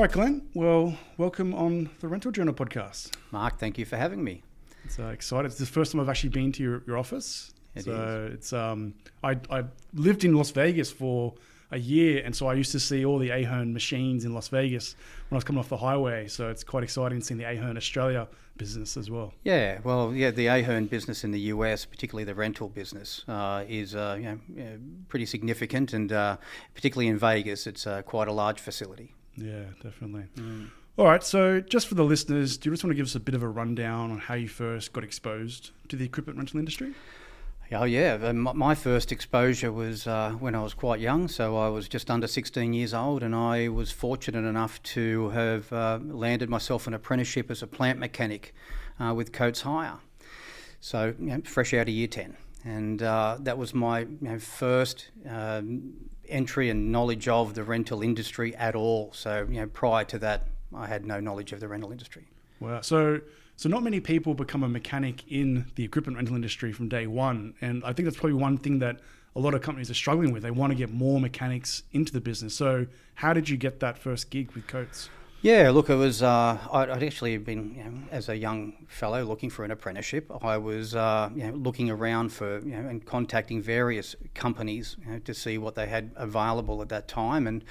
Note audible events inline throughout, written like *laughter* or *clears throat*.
All right, Glenn. Well, welcome on the Rental Journal podcast. Mark, thank you for having me. It's uh, excited. It's the first time I've actually been to your, your office. It so it's um, I I lived in Las Vegas for a year, and so I used to see all the Ahern machines in Las Vegas when I was coming off the highway. So it's quite exciting seeing the Ahern Australia business as well. Yeah, well, yeah, the Ahern business in the US, particularly the rental business, uh, is uh, you know, pretty significant, and uh, particularly in Vegas, it's uh, quite a large facility. Yeah, definitely. Mm. All right, so just for the listeners, do you just want to give us a bit of a rundown on how you first got exposed to the equipment rental industry? Oh yeah, my first exposure was uh, when I was quite young, so I was just under 16 years old, and I was fortunate enough to have uh, landed myself an apprenticeship as a plant mechanic uh, with Coates Hire. So you know, fresh out of year 10, and uh, that was my you know, first um, entry and knowledge of the rental industry at all. So you know, prior to that, I had no knowledge of the rental industry. Wow. So so not many people become a mechanic in the equipment rental industry from day one, and I think that's probably one thing that a lot of companies are struggling with. They want to get more mechanics into the business. So how did you get that first gig with Coates? Yeah, look, it was. Uh, I'd, actually been, you know, as a young fellow, looking for an apprenticeship. I was, uh, you know, looking around for, you know, and contacting various companies you know, to see what they had available at that time, and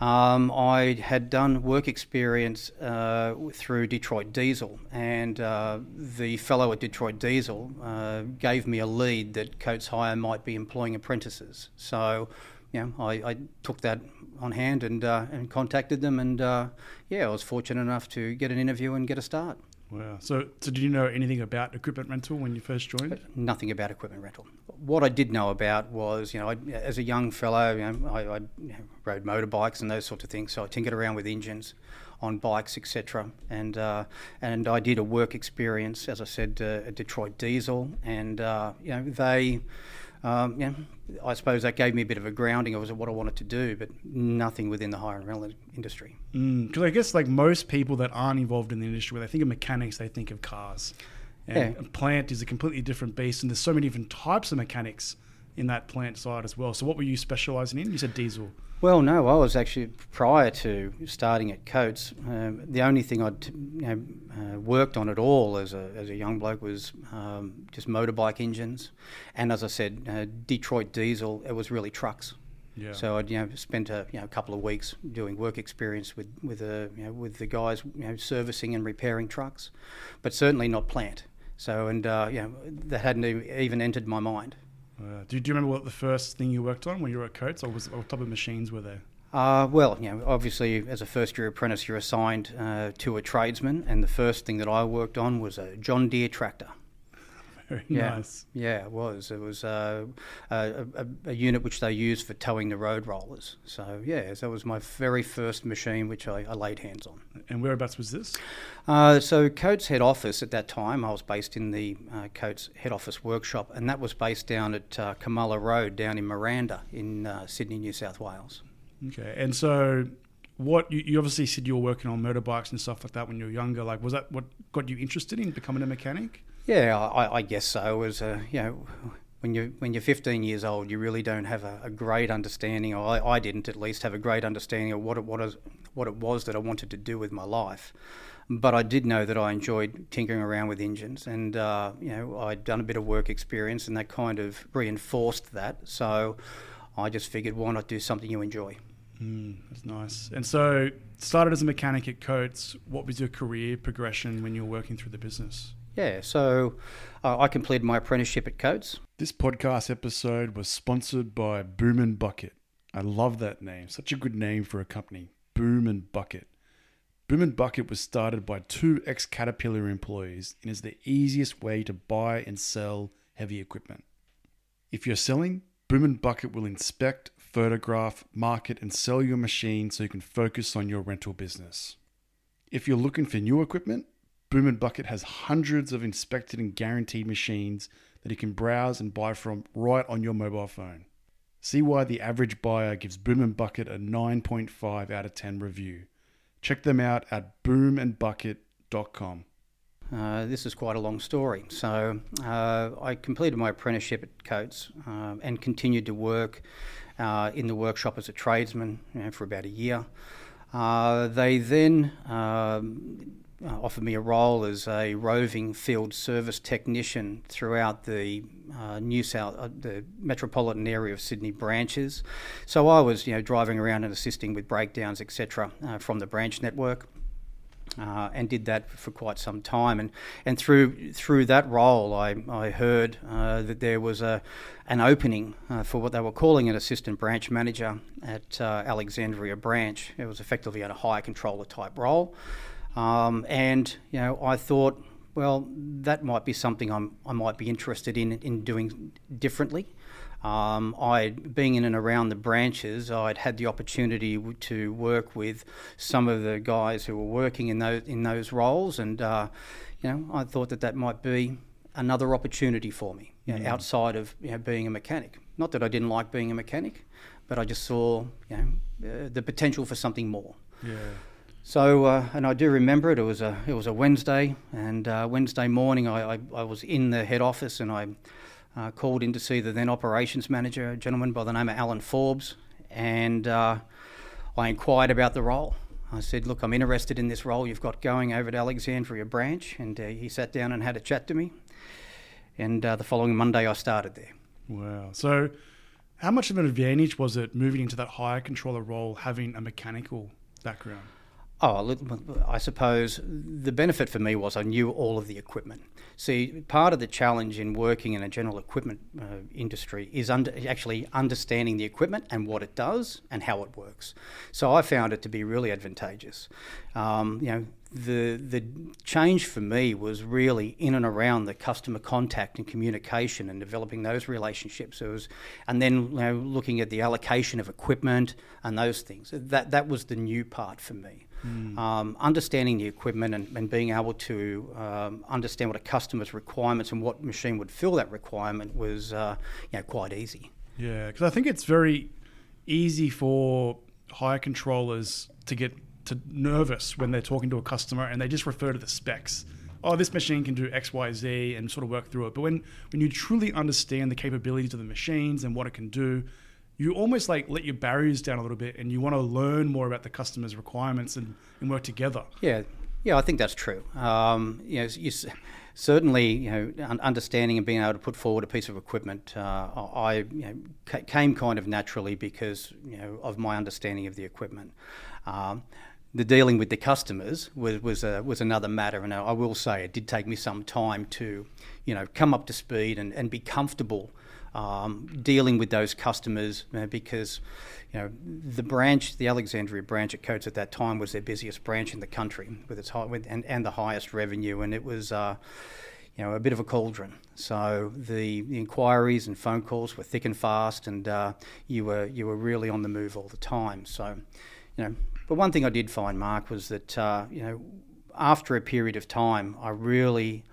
um, I had done work experience uh, through Detroit Diesel, and uh, the fellow at Detroit Diesel uh, gave me a lead that Coates Hire might be employing apprentices. So, you know, I, I took that on hand and uh, and contacted them, and uh, yeah, I was fortunate enough to get an interview and get a start. Wow. So, so did you know anything about equipment rental when you first joined? Nothing about equipment rental. What I did know about was, you know, I, as a young fellow, you know, I, I you know, rode motorbikes and those sorts of things. So I tinkered around with engines on bikes, etc. And uh, and I did a work experience, as I said, uh, at Detroit Diesel, and uh, you know they um, yeah, I suppose that gave me a bit of a grounding of what I wanted to do, but nothing within the hire and rental industry. Because mm, I guess like most people that aren't involved in the industry, when they think of mechanics, they think of cars. And yeah. a plant is a completely different beast, and there's so many different types of mechanics in that plant side as well. So what were you specialising in? You said diesel. Well, no, I was actually prior to starting at Coates. Um, the only thing I'd you know, uh, worked on at all as a as a young bloke was um, just motorbike engines, and as I said, uh, Detroit diesel. It was really trucks. Yeah. So I'd you know spent a you know couple of weeks doing work experience with with the you know, with the guys you know servicing and repairing trucks, but certainly not plant. So and uh, you know that hadn't even entered my mind. Uh, do, do you remember what the first thing you worked on when you were at Coates, or was what type of machines were there? Uh, well, you know, obviously, as a first year apprentice, you're assigned uh, to a tradesman, and the first thing that I worked on was a John Deere tractor. Very yeah. nice. Yeah, it was. It was uh, a, a, a, unit which they used for towing the road rollers. So, yeah, so that was my very first machine which I, I laid hands on. And whereabouts was this? Uh, so, Coates head office at that time, I was based in the uh, Coates head office workshop, and that was based down at uh, Kamala Road down in Miranda in uh, Sydney, New South Wales. Okay, and so what you, you, obviously said you were working on motorbikes and stuff like that when you were younger. Like, was that what got you interested in becoming a mechanic? Yeah, I, I guess so. As a, you know, when you when you're 15 years old, you really don't have a, a great understanding, or I, I, didn't at least have a great understanding of what it, what, is, what it was that I wanted to do with my life. But I did know that I enjoyed tinkering around with engines, and uh, you know I'd done a bit of work experience, and that kind of reinforced that. So I just figured, why not do something you enjoy? Mm, that's nice. And so, started as a mechanic at Coates. What was your career progression when you were working through the business? Yeah, so uh, I completed my apprenticeship at Coates. This podcast episode was sponsored by Boom and Bucket. I love that name. Such a good name for a company. Boom and Bucket. Boom and Bucket was started by two ex Caterpillar employees and is the easiest way to buy and sell heavy equipment. If you're selling, Boom and Bucket will inspect, photograph, market, and sell your machine so you can focus on your rental business. If you're looking for new equipment, Boom and Bucket has hundreds of inspected and guaranteed machines that you can browse and buy from right on your mobile phone. See why the average buyer gives Boom and Bucket a 9.5 out of 10 review. Check them out at boomandbucket.com. Uh, this is quite a long story. So uh, I completed my apprenticeship at Coates uh, and continued to work uh, in the workshop as a tradesman you know, for about a year. Uh, they then um, offered me a role as a roving field service technician throughout the uh, New South, uh, the metropolitan area of Sydney branches. So I was, you know, driving around and assisting with breakdowns, etc., uh, from the branch network. Uh, and did that for quite some time. And and through through that role, I, I heard uh, that there was a an opening uh, for what they were calling an assistant branch manager at uh, Alexandria branch. It was effectively a hire controller type role. Um, and you know, I thought, well, that might be something I'm, I might be interested in in doing differently. Um, I, being in and around the branches, I'd had the opportunity to work with some of the guys who were working in those in those roles, and uh, you know, I thought that that might be another opportunity for me you know, mm. outside of you know, being a mechanic. Not that I didn't like being a mechanic, but I just saw you know, uh, the potential for something more. Yeah. So, uh, and I do remember it. It was a it was a Wednesday, and uh, Wednesday morning I, I, I, was in the head office, and I uh, called in to see the then operations manager, a gentleman by the name of Alan Forbes, and uh, I inquired about the role. I said, "Look, I'm interested in this role you've got going over at Alexandria branch," and uh, he sat down and had a chat to me. And uh, the following Monday, I started there. Wow! So, how much of an advantage was it moving into that hire controller role, having a mechanical background? Oh, I suppose the benefit for me was I knew all of the equipment. See, part of the challenge in working in a general equipment uh, industry is under, actually understanding the equipment and what it does and how it works. So I found it to be really advantageous. Um, you know, the the change for me was really in and around the customer contact and communication and developing those relationships. It was, and then you know, looking at the allocation of equipment and those things. That that was the new part for me. Mm. Um, understanding the equipment and, and being able to um, understand what a customer's requirements and what machine would fill that requirement was uh, you know, quite easy. Yeah, because I think it's very easy for hire controllers to get to nervous when they're talking to a customer and they just refer to the specs. Oh, this machine can do X, Y, Z, and sort of work through it. But when when you truly understand the capabilities of the machines and what it can do, you almost like let your barriers down a little bit and you want to learn more about the customer's requirements and, and work together. Yeah, yeah, I think that's true. Um, you know, you, certainly, you know, understanding and being able to put forward a piece of equipment, uh, I you know, came kind of naturally because you know of my understanding of the equipment. Um, the dealing with the customers was was, a, was another matter, and I will say it did take me some time to, you know, come up to speed and, and be comfortable um, dealing with those customers because you know the branch, the Alexandria branch at Coates at that time was their busiest branch in the country with its high, with, and, and the highest revenue, and it was. Uh, you know, a bit of a cauldron. So the, the, inquiries and phone calls were thick and fast, and uh, you were you were really on the move all the time. So, you know, but one thing I did find, Mark, was that uh, you know, after a period of time, I really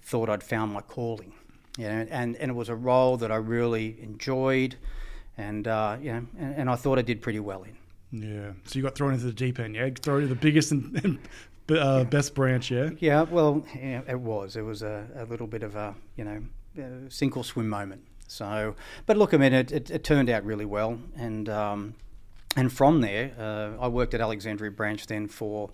thought I'd found my calling. You know, and, and it was a role that I really enjoyed, and uh, you know, and, and, I thought I did pretty well in. Yeah. So you got thrown into the deep end. Yeah, thrown into the biggest and, and uh, yeah. best branch. Yeah. Yeah. Well, yeah, it was. It was a, a little bit of a you know sink or swim moment. So, but look, I mean, it, it, it turned out really well, and um, and from there, uh, I worked at Alexandria branch then for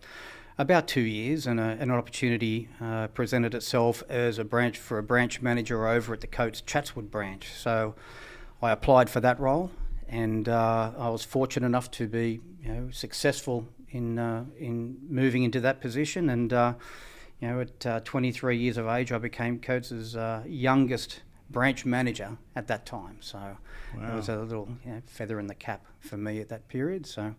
about two years, and, a, an opportunity uh, presented itself as a branch for a branch manager over at the Coates Chatswood branch. So I applied for that role, and uh, I was fortunate enough to be you know, successful in uh, in moving into that position. And uh, you know, at uh, 23 years of age, I became Coates's uh, youngest branch manager at that time. So wow. it was a little you know, feather in the cap for me at that period. So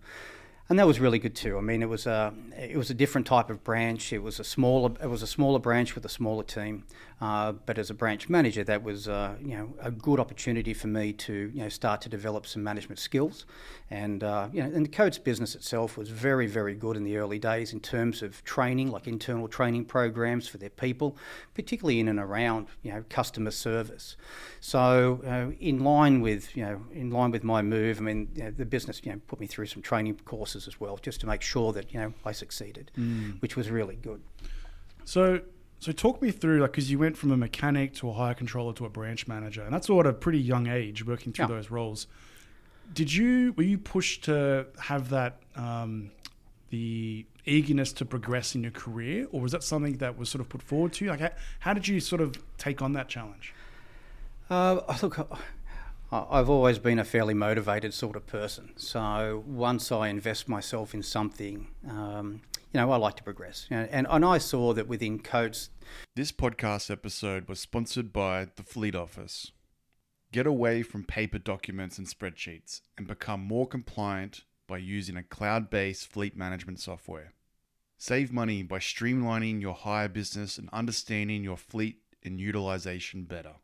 and that was really good too. I mean, it was a it was a different type of branch. It was a smaller it was a smaller branch with a smaller team, uh, but as a branch manager, that was uh, you know a good opportunity for me to you know start to develop some management skills, and uh, you know and the Coates business itself was very very good in the early days in terms of training, like internal training programs for their people, particularly in and around you know customer service. So uh, in line with you know in line with my move, I mean you know, the business you know put me through some training courses courses as well, just to make sure that you know I succeeded, mm. which was really good. So, so talk me through like because you went from a mechanic to a hire controller to a branch manager, and that's all at a pretty young age, working through yeah. those roles. Did you were you pushed to have that? Um, the eagerness to progress in your career, or was that something that was sort of put forward to you? Like, how, how did you sort of take on that challenge? Uh, look, I've always been a fairly motivated sort of person. So once I invest myself in something, um, you know, I like to progress. You know, and, and I saw that within Coates. This podcast episode was sponsored by the Fleet Office. Get away from paper documents and spreadsheets and become more compliant by using a cloud based fleet management software. Save money by streamlining your hire business and understanding your fleet and utilization better.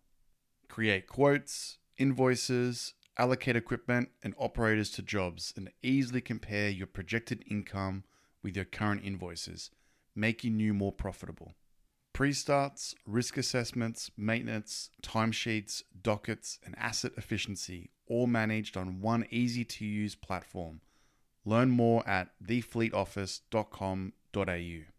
Create quotes invoices, allocate equipment and operators to jobs, and easily compare your projected income with your current invoices, making you more profitable. Pre starts, risk assessments, maintenance, timesheets, dockets, and asset efficiency, all managed on one easy to use platform. Learn more at thefleetoffice.com.au.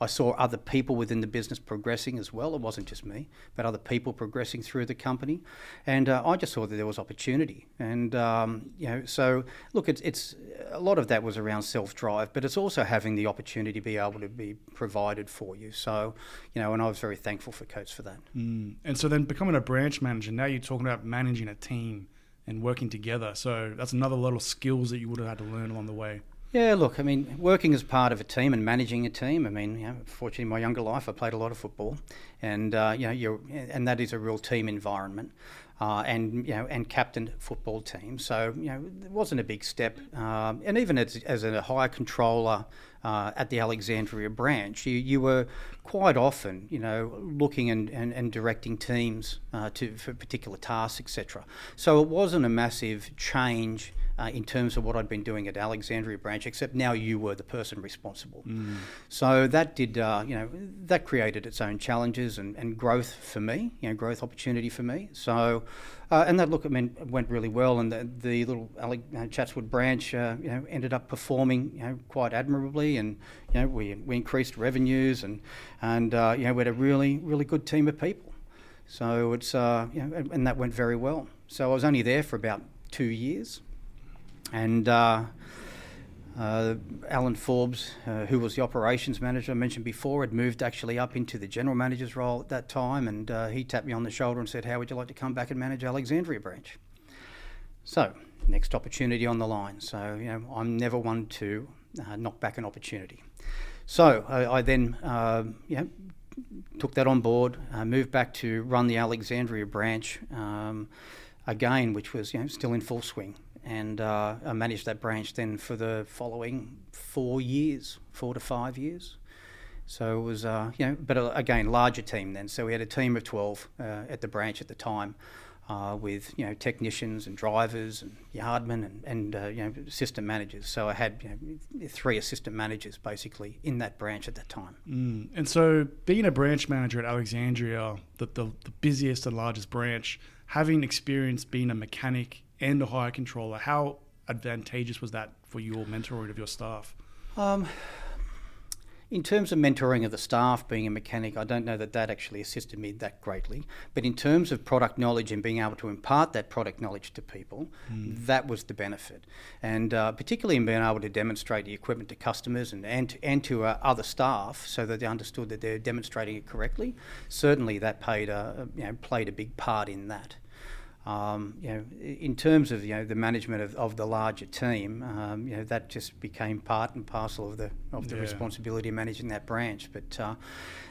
I saw other people within the business progressing as well. It wasn't just me, but other people progressing through the company, and uh, I just saw that there was opportunity. And um, you know, so look, it's, it's a lot of that was around self drive, but it's also having the opportunity to be able to be provided for you. So you know, and I was very thankful for Coates for that. Mm. And so then becoming a branch manager, now you're talking about managing a team and working together. So that's another lot of skills that you would have had to learn along the way. Yeah, look, I mean, working as part of a team and managing a team. I mean, you know, fortunately, in my younger life, I played a lot of football, and uh, you know, you're, and that is a real team environment. Uh, and you know, and captained football team. So you know, it wasn't a big step. Um, and even as, as a hire controller uh, at the Alexandria branch, you, you were quite often, you know, looking and, and, and directing teams uh, to for particular tasks, etc. So it wasn't a massive change uh, in terms of what I'd been doing at Alexandria branch, except now you were the person responsible. Mm. So that did, uh, you know, that created its own challenges and, and growth for me, you know, growth opportunity for me. So, uh, and that look, I mean, went really well, and the, the little Ale- uh, Chatswood branch, uh, you know, ended up performing, you know, quite admirably, and you know, we we increased revenues, and and uh, you know, we had a really really good team of people. So it's, you know, and, and that went very well. So I was only there for about two years. And uh, uh, Alan Forbes, uh, who was the operations manager I mentioned before, had moved actually up into the general manager's role at that time, and uh, he tapped me on the shoulder and said, "How would you like to come back and manage Alexandria branch?" So, next opportunity on the line. So, you know, I'm never one to uh, knock back an opportunity. So, I, I then, uh, know, took that on board, moved back to run the Alexandria branch um, again, which was you know still in full swing and uh, I managed that branch then for the following four years, four to five years. So it was, uh, you know, but uh, again, larger team then. So we had a team of 12 uh, at the branch at the time. Uh, with you know technicians and drivers and yardmen and, and uh, you know assistant managers. So I had you know, three assistant managers basically in that branch at that time. Mm. And so being a branch manager at Alexandria, the, the, the busiest and largest branch, having experience being a mechanic and a hire controller, how advantageous was that for your mentoring of your staff? Um, in terms of mentoring of the staff, being a mechanic, I don't know that that actually assisted me that greatly. But in terms of product knowledge and being able to impart that product knowledge to people, mm. that was the benefit. And uh, particularly in being able to demonstrate the equipment to customers and, and to, and to uh, other staff so that they understood that they're demonstrating it correctly, certainly that played a, you know, played a big part in that. Um, you know, in terms of you know the management of, of the larger team, um, you know that just became part and parcel of the of the yeah. responsibility of managing that branch. But uh,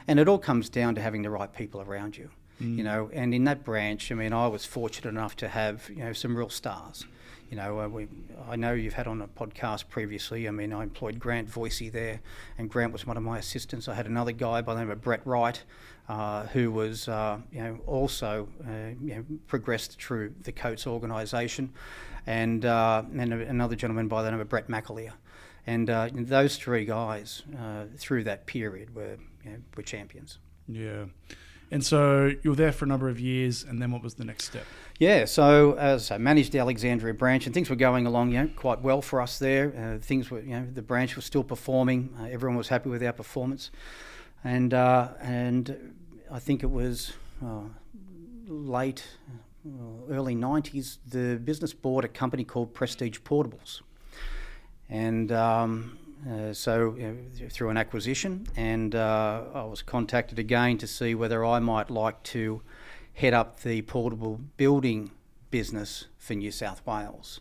and it all comes down to having the right people around you. Mm. You know, and in that branch, I mean, I was fortunate enough to have you know some real stars. You know, uh, we, I know you've had on a podcast previously. I mean, I employed Grant Voicey there, and Grant was one of my assistants. I had another guy by the name of Brett Wright, uh, who was, uh, you know, also uh, you know, progressed through the Coates organisation, and uh, and another gentleman by the name of Brett McAleer. And uh, those three guys through that period were you know, were champions. Yeah. And so you were there for a number of years, and then what was the next step? Yeah, so as I managed the Alexandria branch, and things were going along, you know, quite well for us there. Uh, things were, you know, the branch was still performing. Uh, everyone was happy with our performance, and uh, and I think it was uh, late, uh, early '90s. The business bought a company called Prestige Portables, and um, uh, so know, through an acquisition, and uh, I was contacted again to see whether I might like to head up the portable building business for New South Wales.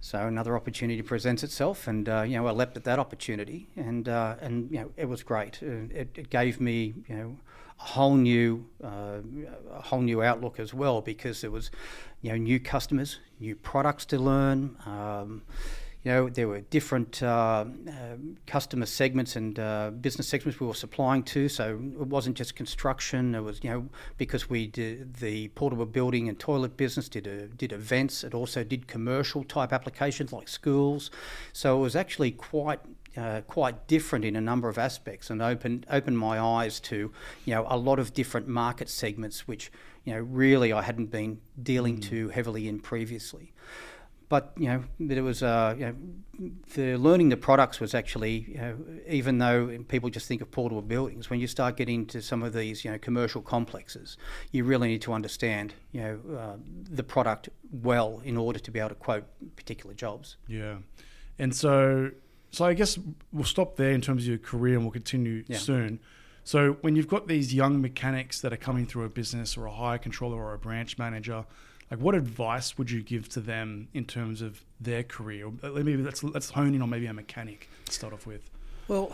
So another opportunity presents itself, and uh, you know I leapt at that opportunity, and uh, and you know it was great. Uh, it, it gave me you know a whole new uh, a whole new outlook as well because there was you know new customers, new products to learn. Um, you know, there were different uh, uh, customer segments and uh, business segments we were supplying to. So it wasn't just construction. It was, you know, because we did the portable building and toilet business did a, did events. It also did commercial type applications like schools. So it was actually quite uh, quite different in a number of aspects and opened opened my eyes to you know a lot of different market segments which you know really I hadn't been dealing mm. too heavily in previously but you know, it was uh, you know, the learning the products was actually you know, even though people just think of portable buildings, when you start getting into some of these you know commercial complexes, you really need to understand you know uh, the product well in order to be able to quote particular jobs. Yeah, and so so I guess we'll stop there in terms of your career, and we'll continue yeah. soon. So when you've got these young mechanics that are coming through a business or a hire controller or a branch manager like what advice would you give to them in terms of their career? Maybe let's let's hone in on maybe a mechanic to start off with. Well,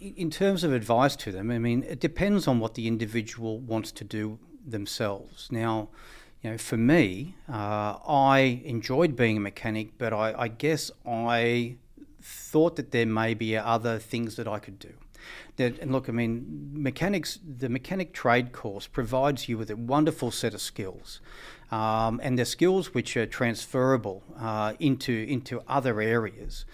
in terms of advice to them, I mean, it depends on what the individual wants to do themselves. Now, you know, for me, uh, I enjoyed being a mechanic, but I, I guess I thought that there may be other things that I could do. That, and look, I mean, mechanics, the mechanic trade course provides you with a wonderful set of skills um, and the skills which are transferable uh, into into other areas.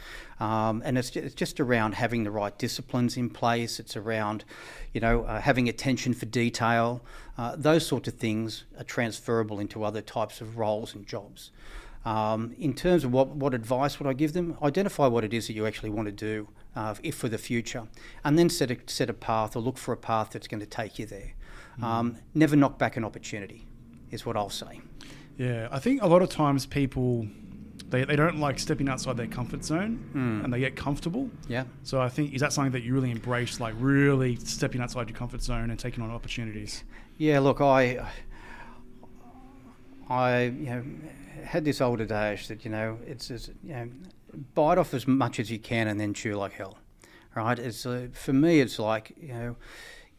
Um, and it's it's just around having the right disciplines in place. It's around, you know, uh, having attention for detail. Uh, those sorts of things are transferable into other types of roles and jobs. Um, in terms of what, what advice would I give them, identify what it is that you actually want to do uh, if for the future, and then set a, set a path or look for a path that's going to take you there. Mm. Um, never knock back an opportunity is what I'll say. Yeah, I think a lot of times people they, they don't like stepping outside their comfort zone mm. and they get comfortable. Yeah. So I think is that something that you really embrace, like really stepping outside your comfort zone and taking on opportunities? Yeah. Look, I I you know had this old adage that you know it's, it's you know bite off as much as you can and then chew like hell, right? It's uh, for me it's like you know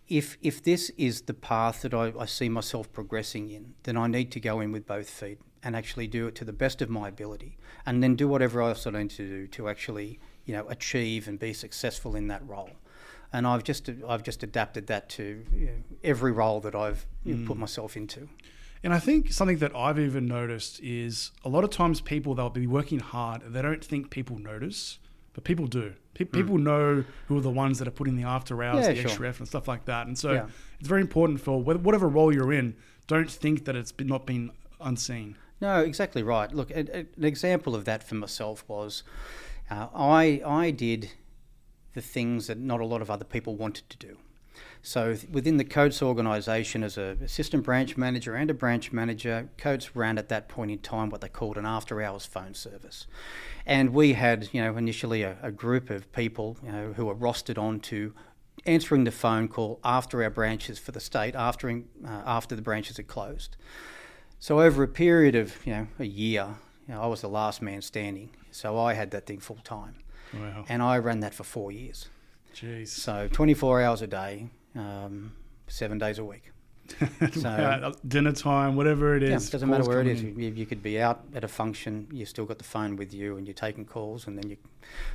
if if this is the path that I, I, see myself progressing in, then I need to go in with both feet and actually do it to the best of my ability, and then do whatever else I need to do to actually you know achieve and be successful in that role. And I've just I've just adapted that to you know, every role that I've mm. put myself into. And I think something that I've even noticed is a lot of times people they'll be working hard, they don't think people notice but people do. Pe- mm. People know who are the ones that are putting the after hours, yeah, the sure. extra effort, and stuff like that. And so yeah. it's very important for whatever role you're in. Don't think that it's been, not been unseen. No, exactly right. Look, a, a, an example of that for myself was uh, I I did the things that not a lot of other people wanted to do. So within the Coates organisation, as a assistant branch manager and a branch manager, Coates ran at that point in time what they called an after-hours phone service. And we had, you know, initially a, a group of people you know, who were rostered on to answering the phone call after our branches for the state, after, uh, after the branches had closed. So over a period of, you know, a year, you know, I was the last man standing. So I had that thing full time. Wow. And I ran that for four years. Jeez. So 24 hours a day, um, seven days a week. *laughs* so, dinner time, whatever it is. Yeah, doesn't matter where it is. You, you, could be out at a function, you've still got the phone with you, and you're taking calls, and then you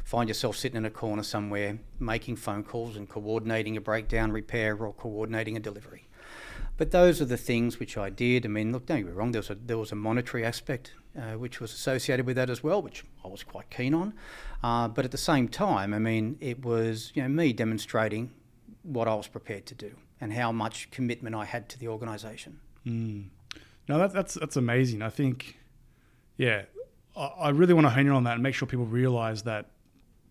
find yourself sitting in a corner somewhere making phone calls and coordinating a breakdown repair or coordinating a delivery. But those are the things which I did. I mean, look, don't get me wrong. There was a there was a monetary aspect uh, which was associated with that as well, which I was quite keen on. Uh, but at the same time, I mean, it was you know me demonstrating what I was prepared to do and how much commitment I had to the organisation. Mm. No, that, that's that's amazing. I think, yeah, I, I really want to hone in on that and make sure people realise that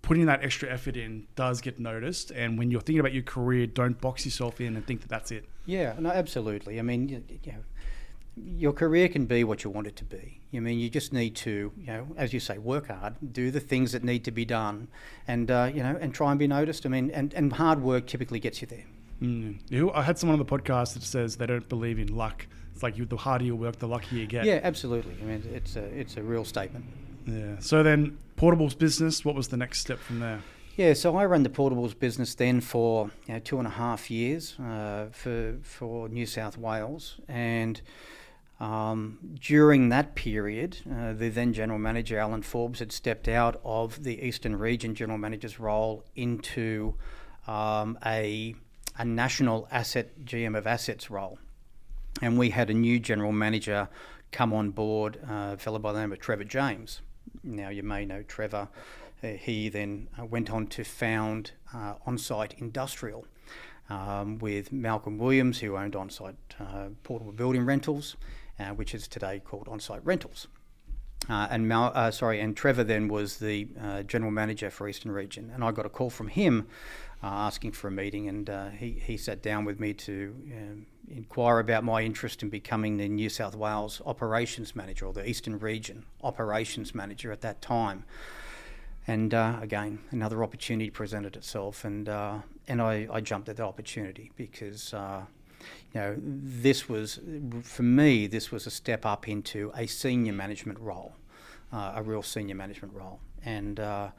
putting that extra effort in does get noticed. And when you're thinking about your career, don't box yourself in and think that that's it. Yeah, no, absolutely. I mean, you, you know, your career can be what you want it to be. I mean, you just need to, you know, as you say, work hard, do the things that need to be done, and uh, you know, and try and be noticed. I mean, and, and hard work typically gets you there. Mm. You- I had someone on the podcast that says they don't believe in luck. It's like you, the harder you work, the luckier you get. Yeah, absolutely. I mean, it's a it's a real statement. Yeah. So then, portables business. What was the next step from there? Yeah, so I ran the portables business then for you know, two and a half years uh, for for New South Wales, and um, during that period, uh, the then general manager Alan Forbes had stepped out of the Eastern Region general manager's role into um, a a national asset GM of assets role, and we had a new general manager come on board, uh, a fellow by the name of Trevor James. Now you may know Trevor. Uh, he then uh, went on to found uh, On-Site Industrial um, with Malcolm Williams, who owned Onsite Portable Building Rentals, which is today called On-Site Rentals. Uh, and Mal, uh, sorry, and Trevor then was the uh, general manager for Eastern Region, and I got a call from him uh, asking for a meeting, and uh, he he sat down with me to um, inquire about my interest in becoming the New South Wales operations manager or the Eastern Region operations manager at that time. And uh, again, another opportunity presented itself, and uh, and I, I jumped at the opportunity because uh, you know this was for me this was a step up into a senior management role, uh, a real senior management role, and uh,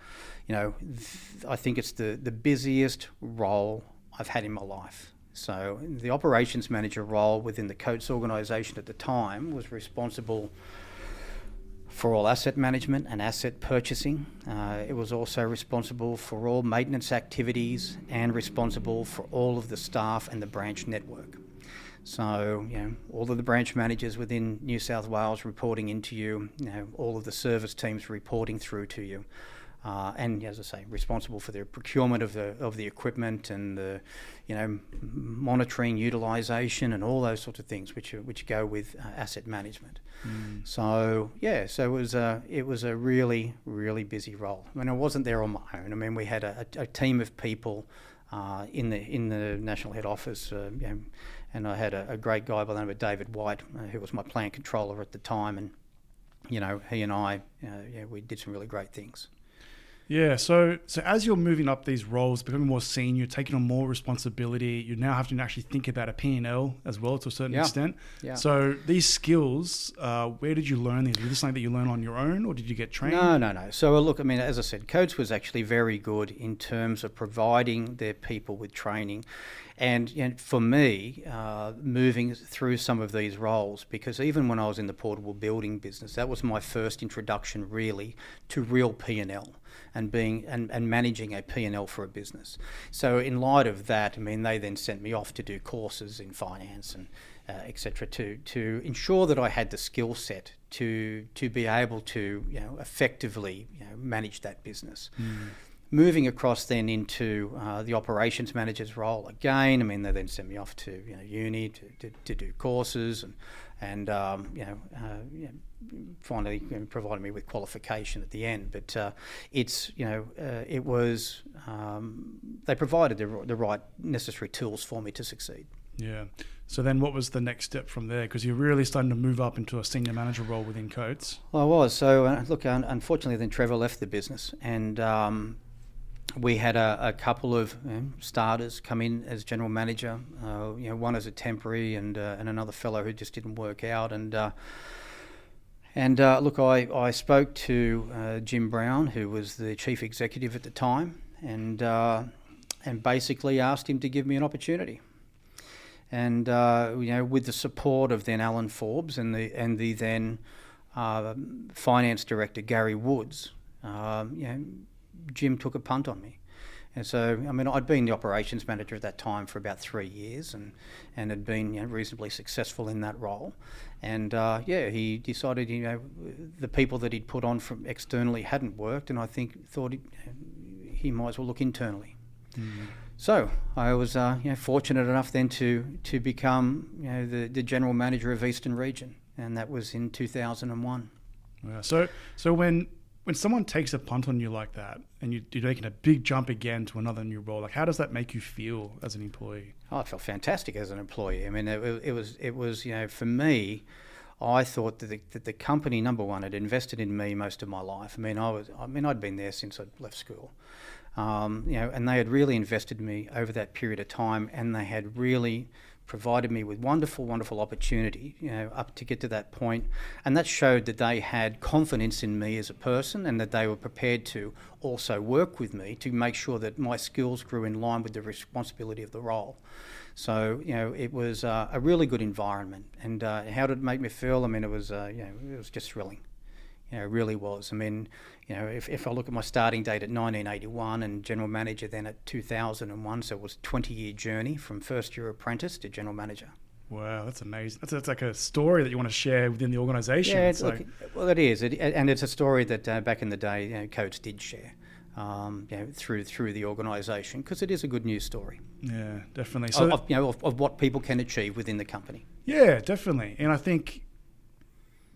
you know th- I think it's the the busiest role I've had in my life. So the operations manager role within the Coates organisation at the time was responsible for all asset management and asset purchasing. Uh, it was also responsible for all maintenance activities and responsible for all of the staff and the branch network. So, you know, all of the branch managers within New South Wales reporting into you, you know, all of the service teams reporting through to you. Uh, and as I say, responsible for the procurement of the of the equipment and the, you know, monitoring utilisation and all those sorts of things which are, which go with uh, asset management. Mm. So yeah, so it was a it was a really really busy role. I mean, I wasn't there on my own. I mean, we had a, a, a team of people uh, in the in the national head office, uh, you know, and I had a, a, great guy by the name of David White, uh, who was my plant controller at the time, and you know, he and I, uh, yeah, we did some really great things. Yeah, so so as you're moving up these roles, becoming more senior, taking on more responsibility, you now have to actually think about a P&L as well to a certain Yeah. extent. Yeah. So these skills, uh, where did you learn these? Was this something that you learn on your own, or did you get trained? No, no, no. So uh, look, I mean, as I said, Coates was actually very good in terms of providing their people with training, and for me, uh, moving through some of these roles, because even when I was in the portable building business, that was my first introduction really to real P and L and being and, and managing a P&L for a business. So in light of that, I mean, they then sent me off to do courses in finance and uh, etc. to to ensure that I had the skill set to to be able to you know effectively you know manage that business. Moving across then into uh, the operations manager's role again. I mean, they then sent me off to you know uni to, to, to do courses and and um, you know, uh, you know, finally you know, provided me with qualification at the end. But uh, it's you know uh, it was um, they provided the, the right necessary tools for me to succeed. Yeah. So then, what was the next step from there? Because you're really starting to move up into a senior manager role within Coates. Well, I was so uh, look. Un- unfortunately, then Trevor left the business, and um, we had a, a couple of know, starters come in as general manager. Uh, you know, one as a temporary, and uh, and another fellow who just didn't work out. And uh, and uh, look, I, I spoke to uh, Jim Brown, who was the chief executive at the time, and uh, and basically asked him to give me an opportunity. And you know, with the support of then Alan Forbes and the and the then finance director Gary Woods, um, you know, Jim took a punt on me. And so, I mean, I'd been the operations manager at that time for about three years, and and had been you know, reasonably successful in that role. And uh, yeah, he decided, you know, the people that he'd put on from externally hadn't worked, and I think thought he, he might as well look internally. So I was uh, you know, fortunate enough then to to become you know, the, the general manager of Eastern Region, and that was in 2001. Yeah. So so when when someone takes a punt on you like that, and you, you're making a big jump again to another new role, like how does that make you feel as an employee? Oh, I felt fantastic as an employee. I mean, it, it was it was you know for me. I thought that the, that the company number one had invested in me most of my life. I mean, I was I mean I'd been there since I'd left school, um, you know, and they had really invested in me over that period of time, and they had really provided me with wonderful, wonderful opportunity, you know, up to get to that point. And that showed that they had confidence in me as a person and that they were prepared to also work with me to make sure that my skills grew in line with the responsibility of the role. So, you know, it was uh, a really good environment. And uh, how did it make me feel? I mean, it was, uh, you know, it was just thrilling. You know, it really was. I mean, you know, if, if I look at my starting date at 1981 and general manager then at 2001, so it was a 20 year journey from first year apprentice to general manager. Wow, that's amazing. That's, that's like a story that you want to share within the organisation. Yeah, it's look, well, it is, it, and it's a story that uh, back in the day, you know, Coates did share. Um, you know, through through the organisation because it is a good news story. Yeah, definitely. So of, you know, of, of, what people can achieve within the company. Yeah, definitely. And I think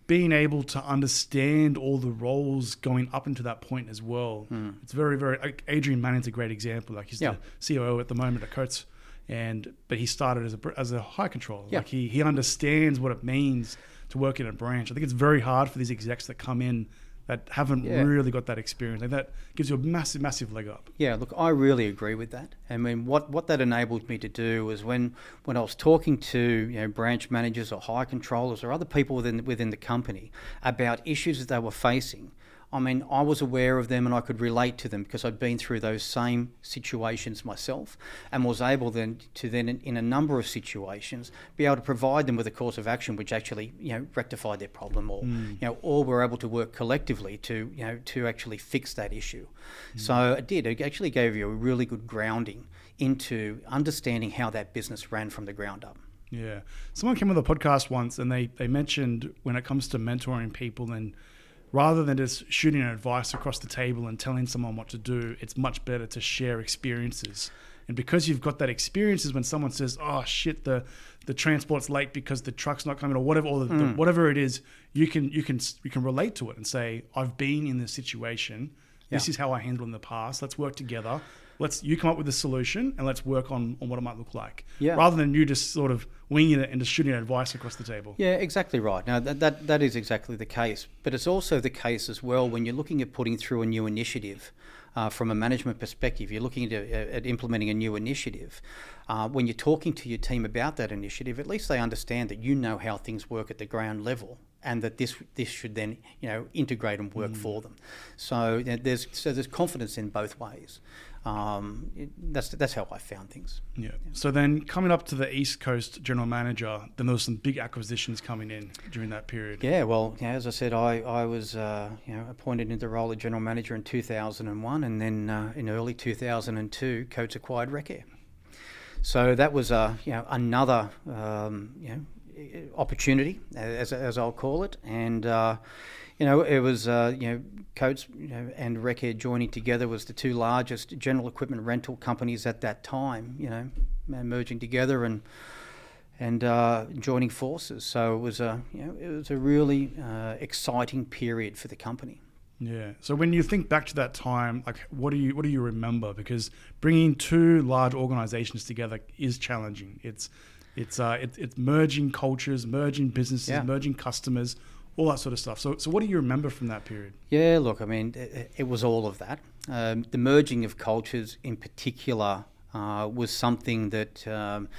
being able to understand all the roles going up into that point as well. Mm. It's very, very. Like Adrian Manning's a great example. Like he's yeah. the COO at the moment at Coates, and but he started as a as a hire controller. Yeah. Like he he understands what it means to work in a branch. I think it's very hard for these execs that come in that haven't yeah. really got that experience. Like that gives you a massive, massive leg up. Yeah, look, I really agree with that. I mean, what, what that enabled me to do was when, when I was talking to you know branch managers or hire controllers or other people within within the company about issues that they were facing, I mean, I was aware of them and I could relate to them because I'd been through those same situations myself and was able then to then, in a number of situations, be able to provide them with a course of action which actually, you know, rectified their problem or, mm. you know, or were able to work collectively to, you know, to actually fix that issue. Mm. So it did. It actually gave you a really good grounding into understanding how that business ran from the ground up. Yeah. Someone came on the podcast once and they, they mentioned when it comes to mentoring people and – rather than just shooting advice across the table and telling someone what to do, it's much better to share experiences. And because you've got that experiences when someone says, "Oh shit, the the transport's late because the truck's not coming," or whatever, or the, mm. the, whatever it is, you can you can you can relate to it and say, "I've been in this situation. Yeah. This is how I handled in the past. Let's work together." Let's you come up with a solution and let's work on, on what it might look like. Yeah. Rather than you just sort of winging it and just shooting advice across the table. Yeah, exactly right. Now that, that that is exactly the case. But it's also the case as well when you're looking at putting through a new initiative. Uh, from a management perspective, you're looking at, uh, at implementing a new initiative. Uh, when you're talking to your team about that initiative, at least they understand that you know how things work at the ground level and that this this should then you know integrate and work mm. for them. So you know, there's so there's confidence in both ways. Um, it, that's that's how I found things. Yeah. yeah. So then, coming up to the East Coast general manager, then there was some big acquisitions coming in during that period. Yeah. Well, yeah, as I said, I I was uh, you know appointed into the role of general manager in 2001, and then uh, in early 2002, Coates acquired Wreckair. So that was uh, you know another um, you know opportunity, as, as I'll call it, and uh, you know it was uh, you know Coates you know, and Wreckair joining together was the two largest general equipment rental companies at that time. You know, merging together and and uh, joining forces. So it was a you know it was a really uh, exciting period for the company. Yeah. So when you think back to that time, like what do you what do you remember? Because bringing two large organizations together is challenging. It's it's uh, it, it's merging cultures, merging businesses, yeah. merging customers, all that sort of stuff. So, so what do you remember from that period? Yeah, look, I mean, it, it was all of that. Um, the merging of cultures, in particular, uh, was something that um,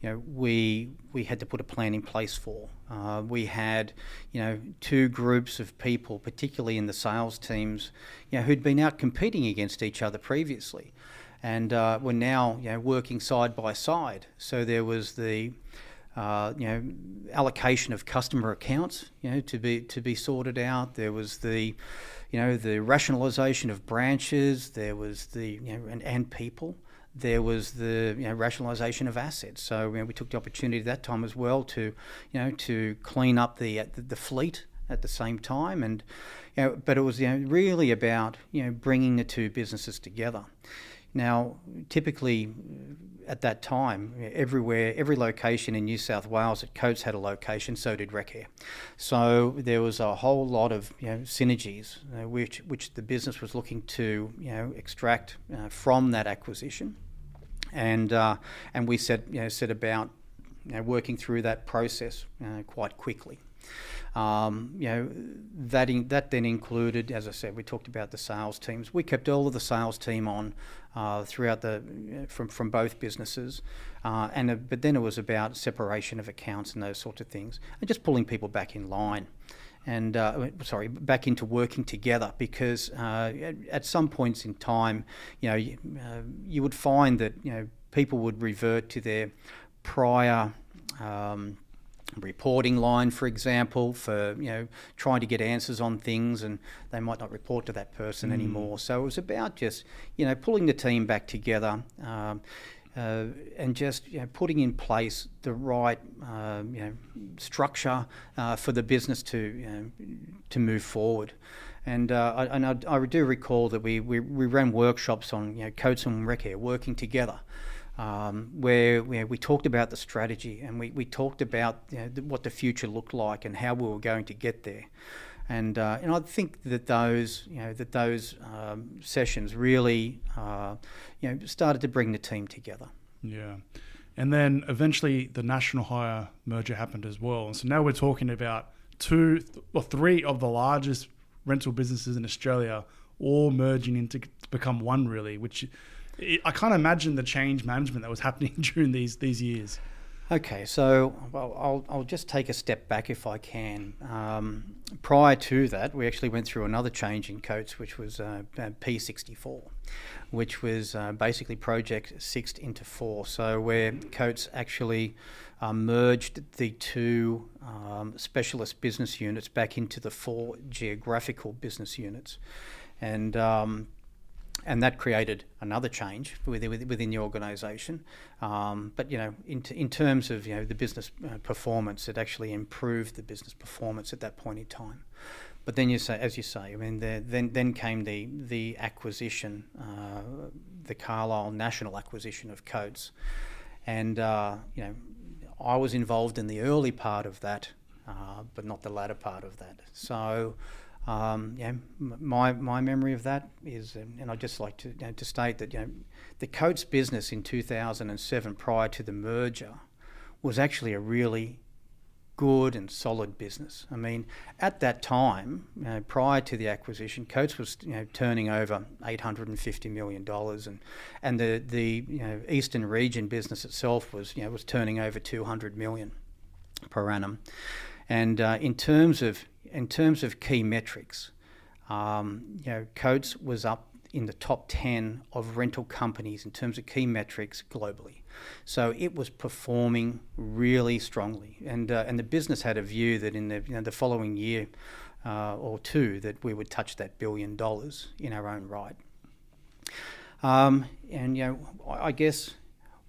you know we we had to put a plan in place for. Uh, we had you know two groups of people, particularly in the sales teams, you know, who'd been out competing against each other previously and uh, we're now you know, working side by side. So there was the uh, you know allocation of customer accounts you know to be to be sorted out. There was the you know the rationalisation of branches. There was the you know and, and people. There was the you know, rationalisation of assets. So you know, we took the opportunity at that time as well to you know to clean up the the, fleet at the same time and you know, but it was you know, really about you know bringing the two businesses together Now, typically at that time, everywhere, every location in New South Wales at Coates had a location, so did Wreckair. So there was a whole lot of you know, synergies uh, which, which the business was looking to you know, extract uh, from that acquisition. And, uh, and we set, you know, set about you know, working through that process uh, quite quickly. Um, you know, that, in, that then included, as I said, we talked about the sales teams. We kept all of the sales team on uh, throughout the from from both businesses, uh, and uh, but then it was about separation of accounts and those sorts of things, and just pulling people back in line. And uh, sorry, back into working together because uh, at, some points in time, you know, you, uh, you would find that you know people would revert to their prior um, reporting line, for example, for you know trying to get answers on things, and they might not report to that person mm. anymore. So it was about just you know pulling the team back together. Um, uh, and just you know, putting in place the right uh, you know, structure uh, for the business to you know, to move forward. And, uh, I, and I, I, do recall that we, we, we ran workshops on you know, Coates and Wreckair working together um, where, where, we talked about the strategy and we, we talked about you know, what the future looked like and how we were going to get there. And, uh, and I think that those, you know, that those um, sessions really, uh, you know, started to bring the team together. Yeah. And then eventually the National Hire merger happened as well. And so now we're talking about two or three of the largest rental businesses in Australia all merging into become one, really, which I can't imagine the change management that was happening *laughs* during these these years. Okay, so well, I'll, I'll just take a step back if I can. Um, prior to that, we actually went through another change in Coates, which was uh, P64, which was uh, basically Project Sixed into four. So where Coates actually uh, merged the two um, specialist business units back into the four geographical business units, and um, and that created another change within, within the organisation. Um, but you know, in, t- in terms of you know the business uh, performance, it actually improved the business performance at that point in time. But then you say, as you say, I mean, the, then then came the the acquisition, uh, the Carlyle National acquisition of Coates, and uh, you know, I was involved in the early part of that, uh, but not the latter part of that. So. Um, yeah, my my memory of that is, um, and I'd just like to you know, to state that you know, the Coates business in 2007, prior to the merger, was actually a really good and solid business. I mean, at that time, you know, prior to the acquisition, Coates was you know, turning over 850 million dollars, and and the the you know, Eastern Region business itself was you know was turning over 200 million per annum. And uh, in terms of in terms of key metrics, um, you know, Coates was up in the top 10 of rental companies in terms of key metrics globally. So it was performing really strongly. And, uh, and the business had a view that in the, you know, the following year uh, or two that we would touch that billion dollars in our own right. Um, and, you know, I guess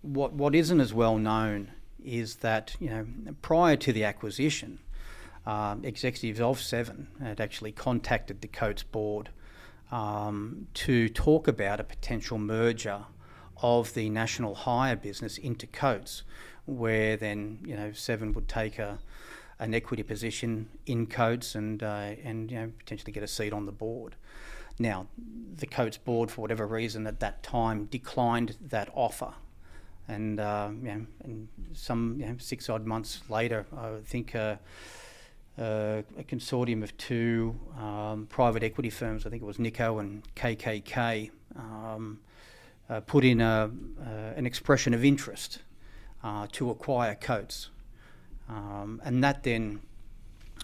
what, what isn't as well known is that, you know, prior to the acquisition, um, executives of Seven had actually contacted the Coates board um, to talk about a potential merger of the national hire business into Coates, where then you know Seven would take a an equity position in Coates and uh, and you know potentially get a seat on the board. Now, the Coates board, for whatever reason, at that time declined that offer, and uh, you know, and some you know, six odd months later, I think. Uh, a consortium of two um, private equity firms, I think it was Nico and KKK, um, uh, put in a, uh, an expression of interest uh, to acquire Coates. Um, and that then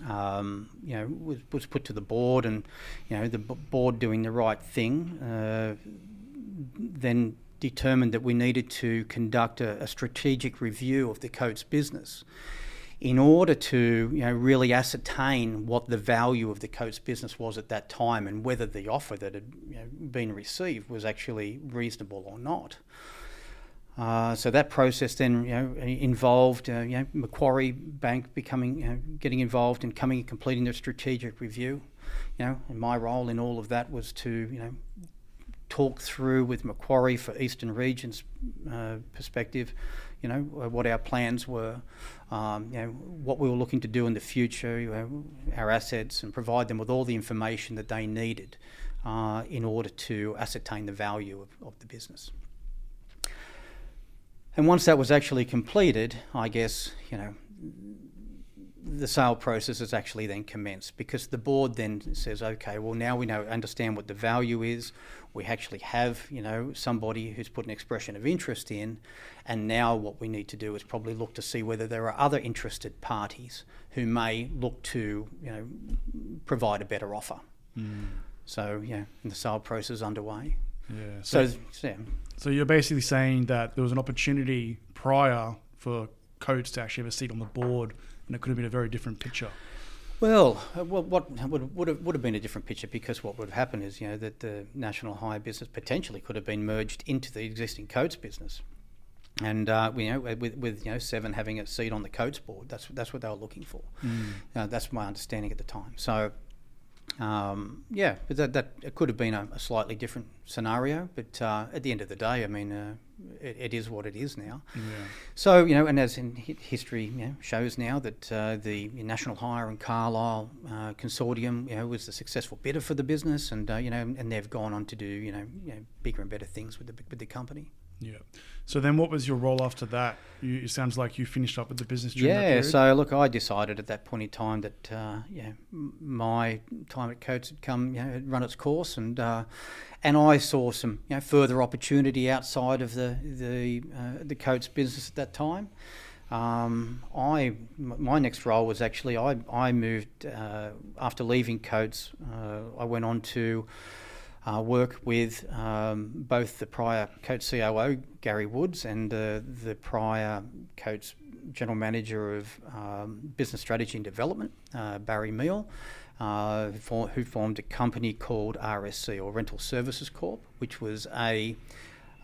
um, you know, was, was put to the board, and you know, the board doing the right thing, uh, then determined that we needed to conduct a, a strategic review of the Coates business in order to you know, really ascertain what the value of the Coates business was at that time and whether the offer that had you know, been received was actually reasonable or not. Uh, so that process then you know, involved uh, you know, Macquarie Bank becoming you know, getting involved and coming and completing their strategic review. You know, and my role in all of that was to you know talk through with Macquarie for Eastern Regions uh, perspective, you know, uh, what our plans were, um, you know, what we were looking to do in the future, you know, our assets, and provide them with all the information that they needed uh, in order to ascertain the value of, of the business. And once that was actually completed, I guess, you know, the sale process is actually then commenced because the board then says, okay, well now we know understand what the value is. We actually have, you know, somebody who's put an expression of interest in, and now what we need to do is probably look to see whether there are other interested parties who may look to, you know, provide a better offer. Mm. So yeah, the sale process is underway. Yeah. So, so, yeah. so you're basically saying that there was an opportunity prior for Coates to actually have a seat on the board and it could have been a very different picture. Well, uh, what would, would, have, would have been a different picture because what would have happened is, you know, that the national hire business potentially could have been merged into the existing Coates business. And uh, you know, with, with you know Seven having a seat on the Coates board, that's that's what they were looking for. Mm. Uh, that's my understanding at the time. So um, yeah, but that, that it could have been a, a slightly different scenario. But uh, at the end of the day, I mean, uh, it, it is what it is now. Yeah. So you know, and as in history you know, shows now that uh, the National Hire and Carlyle uh, consortium, you know, was the successful bidder for the business, and uh, you know, and they've gone on to do you know, you know bigger and better things with the with the company. Yeah. So then, what was your role after that? You, it sounds like you finished up with the business. yeah. So look, I decided at that point in time that uh, yeah, my time at Coates had come, you know, had run its course, and uh, and I saw some you know further opportunity outside of the the uh, the Coates business at that time. Um, I my next role was actually I I moved uh, after leaving Coates. Uh, I went on to uh, work with um, both the prior Coates COO, Gary Woods, and uh, the prior Coates General Manager of um, Business Strategy and Development, uh, Barry Meal, uh, for, who formed a company called RSC, or Rental Services Corp, which was a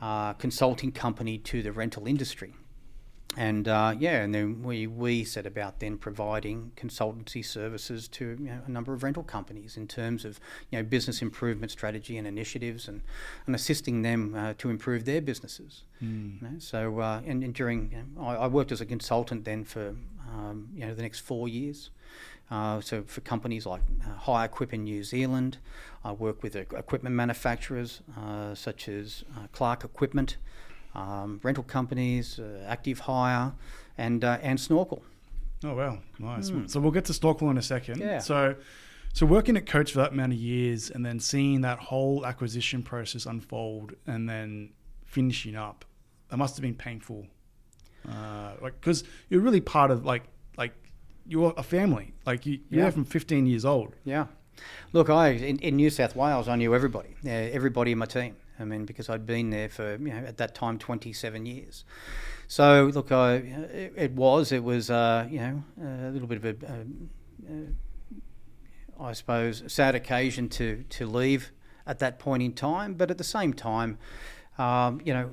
uh, consulting company to the rental industry and uh, yeah, and then we, we set about then providing consultancy services to you know, a number of rental companies in terms of you know business improvement strategy and initiatives and, and assisting them uh, to improve their businesses. Mm. You know, so uh, and, and, during you know, I, I, worked as a consultant then for um, you know the next four years. Uh, so for companies like uh, Hirequip in New Zealand, I work with equipment manufacturers uh, such as Clark Equipment um, rental companies, uh, active hire, and uh, and snorkel. Oh wow, nice. Mm. So we'll get to snorkel in a second. Yeah. So, so working at Coates for that amount of years, and then seeing that whole acquisition process unfold, and then finishing up, that must have been painful. Uh, like because you're really part of like like you're a family. Like you, you're yeah. from 15 years old. Yeah. Look, I in, in New South Wales, I knew everybody, uh, everybody in my team. I mean, because I'd been there for you know at that time 27 years. So look, I it, it was it was uh, you know a little bit of a, a, a I suppose sad occasion to to leave at that point in time, but at the same time, um, you know,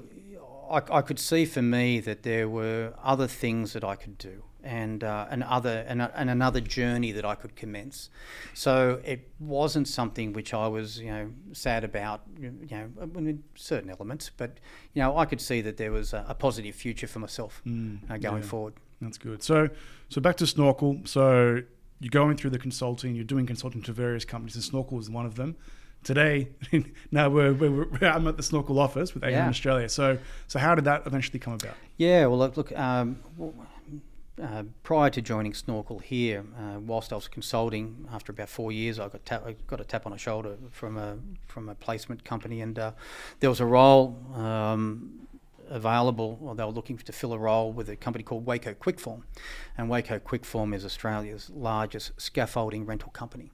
I, I could see for me that there were other things that I could do and uh, and other and, and, another journey that I could commence. So it wasn't something which I was you know sad about you know in certain elements, but you know I could see that there was a, a positive future for myself mm, uh, going yeah, forward. That's good. So so back to Snorkel. So you're going through the consulting. You're doing consulting to various companies, and Snorkel is one of them. Today, *laughs* now we're, we're, we're, I'm at the Snorkel office with Ahern yeah. Australia. So, so how did that eventually come about? Yeah, well, look, look um, uh, prior to joining Snorkel here, uh, whilst I was consulting, after about four years, I got I got a tap on the shoulder from a from a placement company, and uh, there was a role um, available, or they were looking to fill a role with a company called Waco Kwikform, and Waco Kwikform is Australia's largest scaffolding rental company,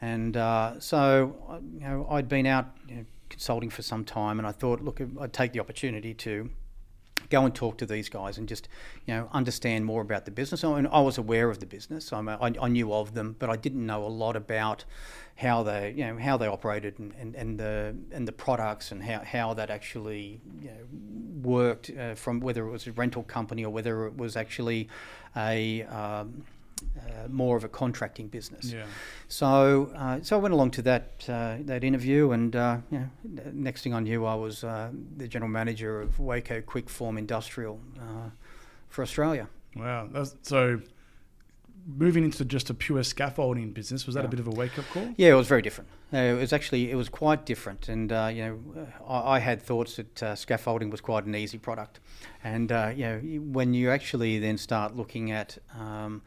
and uh, so uh, you know I'd been out you know, consulting for some time, and I thought, look, I'd take the opportunity to go and talk to these guys and just you know understand more about the business. I, mean, I was aware of the business. I, I, I, knew of them, but I didn't know a lot about how they you know how they operated and, and, and the and the products and how, how that actually you know, worked uh, from whether it was a rental company or whether it was actually a um, uh, more of a contracting business. Yeah. So, uh, so I went along to that uh, that interview, and uh, you know, next thing I knew, I was uh, the general manager of Waco Kwikform Industrial uh, for Australia. Wow. That's, so moving into just a pure scaffolding business was that a bit of a wake up call? Yeah, it was very different. Uh, it was actually it was quite different, and uh, you know, I, I had thoughts that uh, scaffolding was quite an easy product, and uh, you know, when you actually then start looking at um,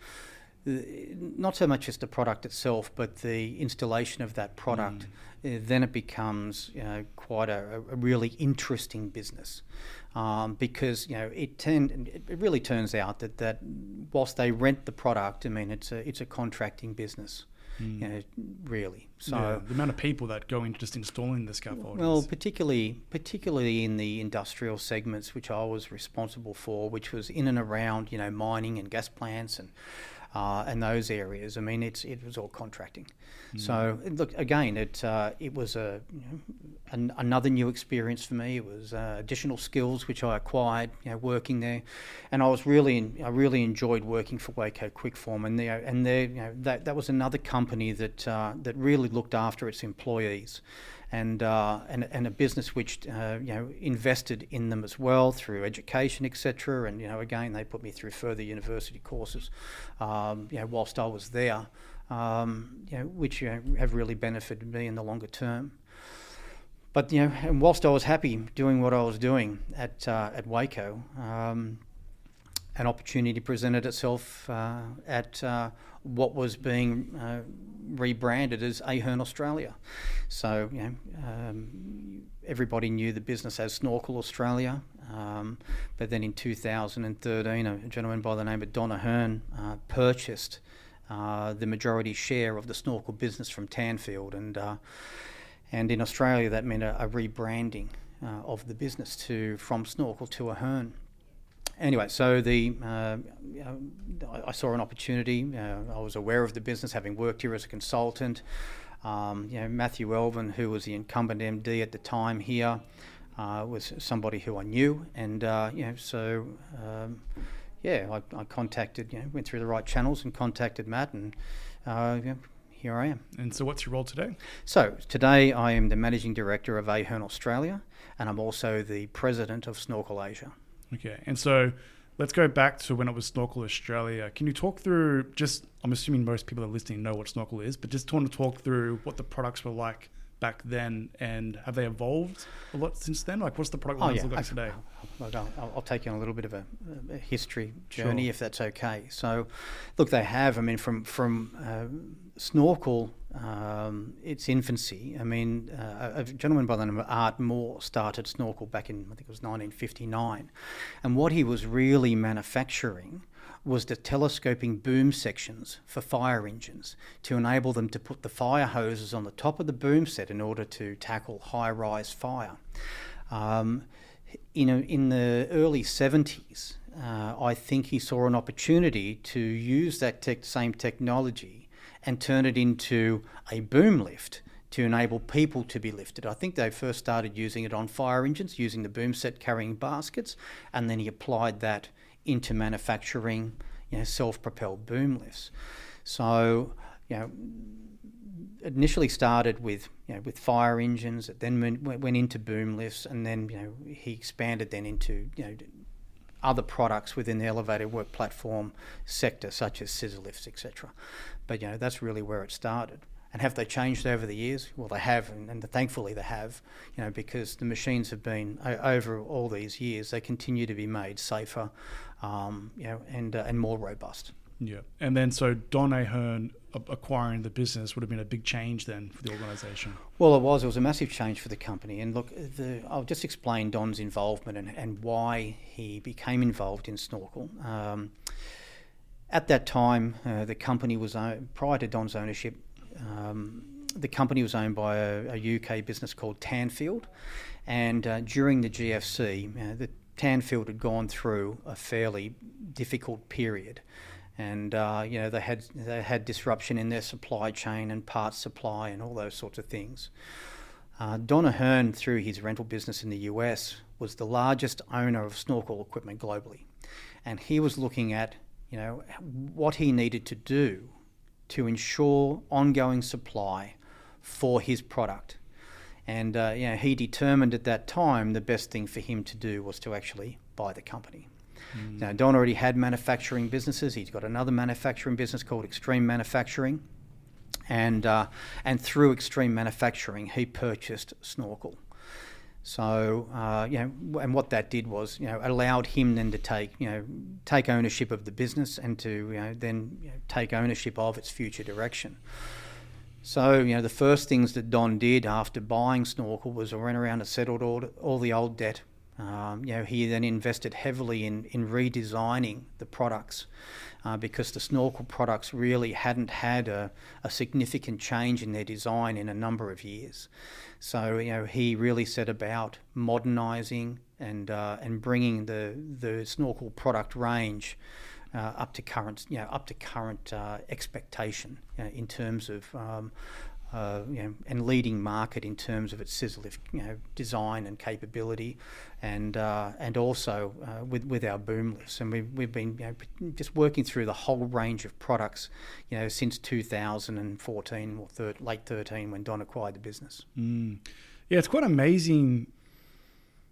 not so much just the product itself, but the installation of that product, uh, then it becomes you know, quite a, a really interesting business. Um, because you know it, tend, it really turns out that, that whilst they rent the product, I mean it's a it's a contracting business, you know, really. So yeah, the amount of people that go into just installing the scaffolding. well, particularly particularly in the industrial segments, which I was responsible for, which was in and around you know mining and gas plants and uh, and those areas. I mean, it's it was all contracting. So look again, it uh, it was a you know, an, another new experience for me. It was uh, additional skills which I acquired, you know, working there, and I was really I really enjoyed working for Waco Kwikform, and there and there you know that that was another company that uh, that really looked after its employees and uh, and and a business which uh, you know invested in them as well through education, etc. And you know, again, they put me through further university courses, um, you know, whilst I was there, um, you know, which you know, have really benefited me in the longer term. But you know, and whilst I was happy doing what I was doing at uh, at Waco. Um, an opportunity presented itself uh, at uh, what was being uh, rebranded as Ahern Australia. So, you know, um, everybody knew the business as Snorkel Australia. Um, but then in 2013, a gentleman by the name of Don Ahern uh, purchased uh, the majority share of the Snorkel business from Tanfield. And, uh, and in Australia, that meant a, a rebranding of the business to from Snorkel to Ahern anyway, so the uh, I- saw an opportunity. Uh, I was aware of the business, having worked here as a consultant. Um, you know, Matthew Elvin, who was the incumbent MD at the time here, uh, was somebody who I knew, and uh, you know, so um, yeah, I, I contacted, you know, went through the right channels and contacted Matt, and uh, yeah, here I am. and so, what's your role today? So today I am the managing director of Ahern Australia, and I'm also the president of Snorkel Asia. Okay, and so let's go back to when it was Snorkel Australia. Can you talk through just? I'm assuming most people that are listening know what Snorkel is, but just want to talk through what the products were like back then, and have they evolved a lot since then? Like, what's the product lines look like okay. today? I'll, I'll- I'll take you on a little bit of a, a history journey, Sure. if that's okay. So, look, they have. I mean, from from uh, snorkel, um, its infancy. I mean, uh, a gentleman by the name of Art Moore started snorkel back in I think it was 1959, and what he was really manufacturing was the telescoping boom sections for fire engines to enable them to put the fire hoses on the top of the boom set in order to tackle high rise fire. Um, you know, in the early 70s, uh, I think he saw an opportunity to use that tech, same technology and turn it into a boom lift to enable people to be lifted. I think they first started using it on fire engines, using the boom set carrying baskets, and then he applied that into manufacturing, you know, self-propelled boom lifts. So, you know, initially started with you know with fire engines, it then went, into boom lifts, and then you know he expanded then into you know other products within the elevated work platform sector, such as scissor lifts, etc. But you know that's really where it started. And have they changed over the years? Well, they have, and, and thankfully they have. You know, because the machines have been over all these years, they continue to be made safer, um, you know, and uh, and more robust. Yeah, and then so Don Ahern acquiring the business would have been a big change then for the organisation. Well, it was. It was a massive change for the company. And look, the, I'll just explain Don's involvement and, and why he became involved in Snorkel. Um, at that time, uh, the company was prior to Don's ownership. Um, the company was owned by a, a UK business called Tanfield, and uh, during the GFC, uh, the Tanfield had gone through a fairly difficult period, and uh, you know they had they had disruption in their supply chain and parts supply and all those sorts of things. Uh, Don Ahern, through his rental business in the US, was the largest owner of snorkel equipment globally, and he was looking at you know, what he needed to do to ensure ongoing supply for his product. And uh, you know, he determined at that time the best thing for him to do was to actually buy the company. Now, Don already had manufacturing businesses. He's got another manufacturing business called Extreme Manufacturing. And, uh, and through Extreme Manufacturing, he purchased Snorkel. So, uh, you know, and what that did was, you know, allowed him then to take, you know, take ownership of the business and to, you know, then you know, take ownership of its future direction. So, you know, the first things that Don did after buying Snorkel was I went around and settled all, all the old debt. Um, you know, he then invested heavily in, in redesigning the products uh, because the Snorkel products really hadn't had a, a significant change in their design in a number of years. So, you know, he really set about modernising and, uh, and bringing the, the Snorkel product range uh, up to current, you know, up to current uh, expectation you know, in terms of um, uh, you know, and leading market in terms of its scissor lift, you know, design and capability, and uh, and also uh, with with our boom lifts. And we've we've been you know, just working through the whole range of products, you know, since 2014 or thir- late 13 when Don acquired the business. Mm. Yeah, it's quite amazing,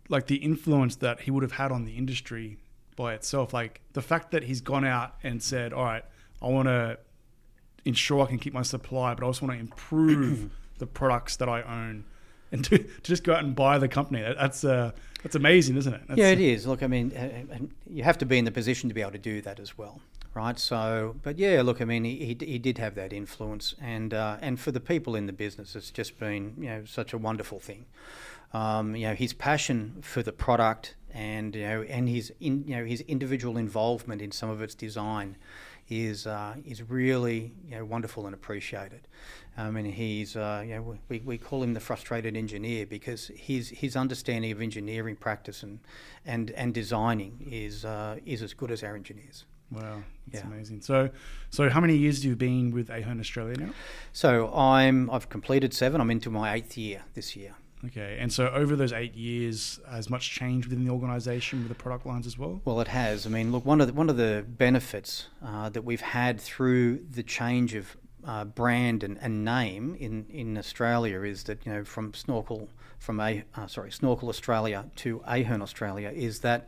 like the influence that he would have had on the industry by itself. Like the fact that he's gone out and said, "All right, I want to ensure I can keep my supply, but I also want to improve *clears throat* the products that I own." And to, to just go out and buy the company, that's uh, that's amazing, isn't it? That's, yeah, it is. Look, I mean, uh, you have to be in the position to be able to do that as well, right? So, but yeah, look, I mean, he, he, he did have that influence, and uh, and for the people in the business, it's just been you know such a wonderful thing. Um, you know, his passion for the product and you know and his in, you know his individual involvement in some of its design is uh, is really you know, wonderful and appreciated. I mean, he's uh, you know we, we call him the frustrated engineer because his his understanding of engineering practice and and, and designing is uh, is as good as our engineers. Wow, that's yeah. amazing. So, so how many years have you been with Ahern Australia now? So I'm I've completed seven. I'm into my eighth year this year. Okay, and so over those eight years, has much changed within the organisation with the product lines as well? Well, it has. I mean, look, one of the, one of the benefits uh, that we've had through the change of uh, brand and, and, name in, in Australia is that you know from Snorkel from a uh, sorry Snorkel Australia to Ahern Australia is that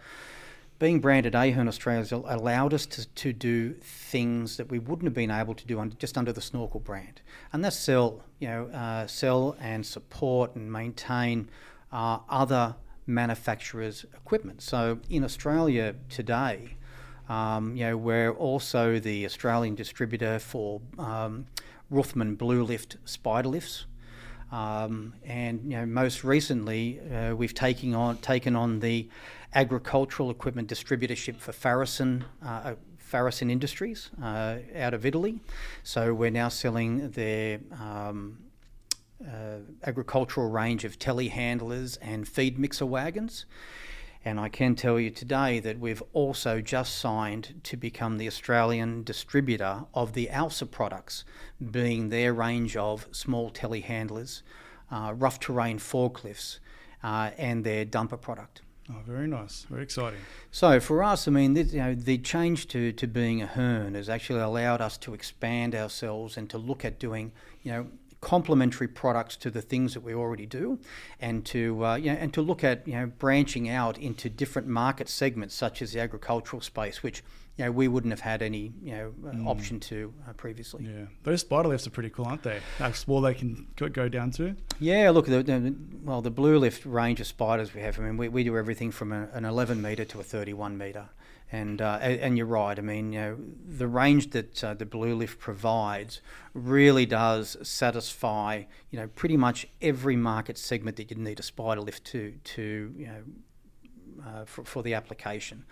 being branded Ahern Australia allowed us to, to do things that we wouldn't have been able to do under, just under the Snorkel brand, and that's sell, you know, uh, sell and support and maintain uh, other manufacturers' equipment. So in Australia today, um, you know, we're also the Australian distributor for um, Ruthmann Blue Lift spider lifts. Um, and you know, most recently, uh, we've taken on taken on the agricultural equipment distributorship for Faresin. Uh, Faresin Industries uh, out of Italy. So we're now selling their um, uh, agricultural range of telehandlers and feed mixer wagons. And I can tell you today that we've also just signed to become the Australian distributor of the AUSA products, being their range of small telehandlers, uh, rough terrain forklifts, uh, and their dumper product. Oh, very nice. Very exciting. So for us, I mean, this, you know, the change to, to being Ahern has actually allowed us to expand ourselves and to look at doing, you know, complementary products to the things that we already do, and to uh, you know, and to look at you know branching out into different market segments such as the agricultural space, which you know we wouldn't have had any you know uh, mm. option to uh, previously. Yeah, those spider lifts are pretty cool, aren't they? How small they can go down to. Yeah, look, the, the, well, the blue lift range of spiders we have. I mean, we, we do everything from a, an 11 meter to a 31 meter. And, uh, and you're right. I mean, you know, the range that uh, the Blue Lift provides really does satisfy, you know, pretty much every market segment that you need a spider lift to, to you know, uh, for, for, the application.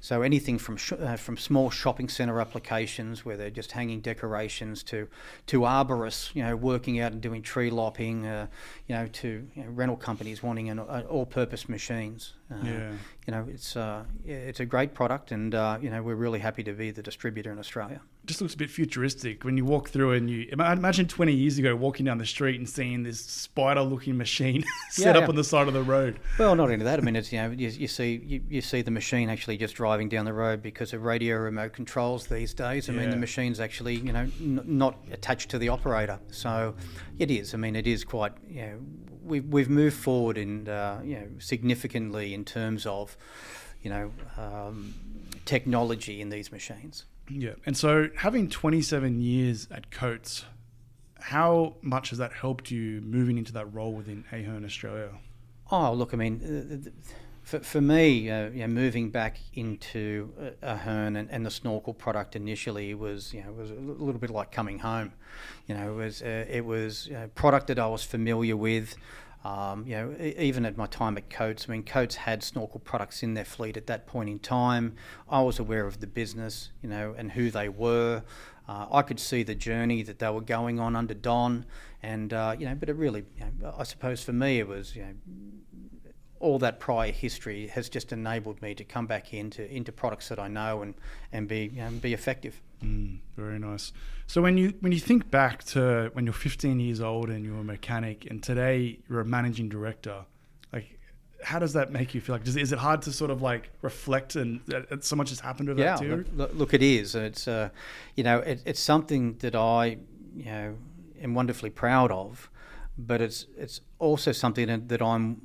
So anything from sh- uh, from small shopping centre applications where they're just hanging decorations to to arborists, you know, working out and doing tree lopping, uh, you know, to you know, rental companies wanting an, uh, all-purpose machines. Uh, yeah. You know, it's uh, it's a great product, and you know, we're really happy to be the distributor in Australia. Just looks a bit futuristic when you walk through and you imagine 20 years ago walking down the street and seeing this spider looking machine *laughs* set Yeah, up yeah. on the side of the road. Well, not only that. I mean, it's you know you, you see you, you see the machine actually just driving down the road because of radio remote controls these days. I mean, the machine's actually you know n- not attached to the operator, so it is. I mean, it is quite you know we've we've moved forward in uh, you know significantly in terms of you know um, technology in these machines. Yeah. And so having 27 years at Coates, how much has that helped you moving into that role within Ahern Australia? Oh, look, I mean, uh, for, for me, uh, you know, moving back into uh, Ahern and, and the snorkel product initially was, you know, was a little bit like coming home. You know, it was uh, it was a product that I was familiar with. Um, you know, even at my time at Coates, I mean, Coates had snorkel products in their fleet at that point in time. I was aware of the business, you know, and who they were. Uh, I could see the journey that they were going on under Don, and uh, you know, but it really, you know, I suppose for me, it was, you know, all that prior history has just enabled me to come back into into products that I know and and be you know, be effective. Mm, very nice. So when you when you think back to when you're 15 years old and you're a mechanic, and today you're a managing director, like how does that make you feel? Like, does, is it hard to sort of like reflect and that that so much has happened over Yeah, that too? look, look, it is. It's uh, you know, it, it's something that I you know am wonderfully proud of, but it's it's also something that I'm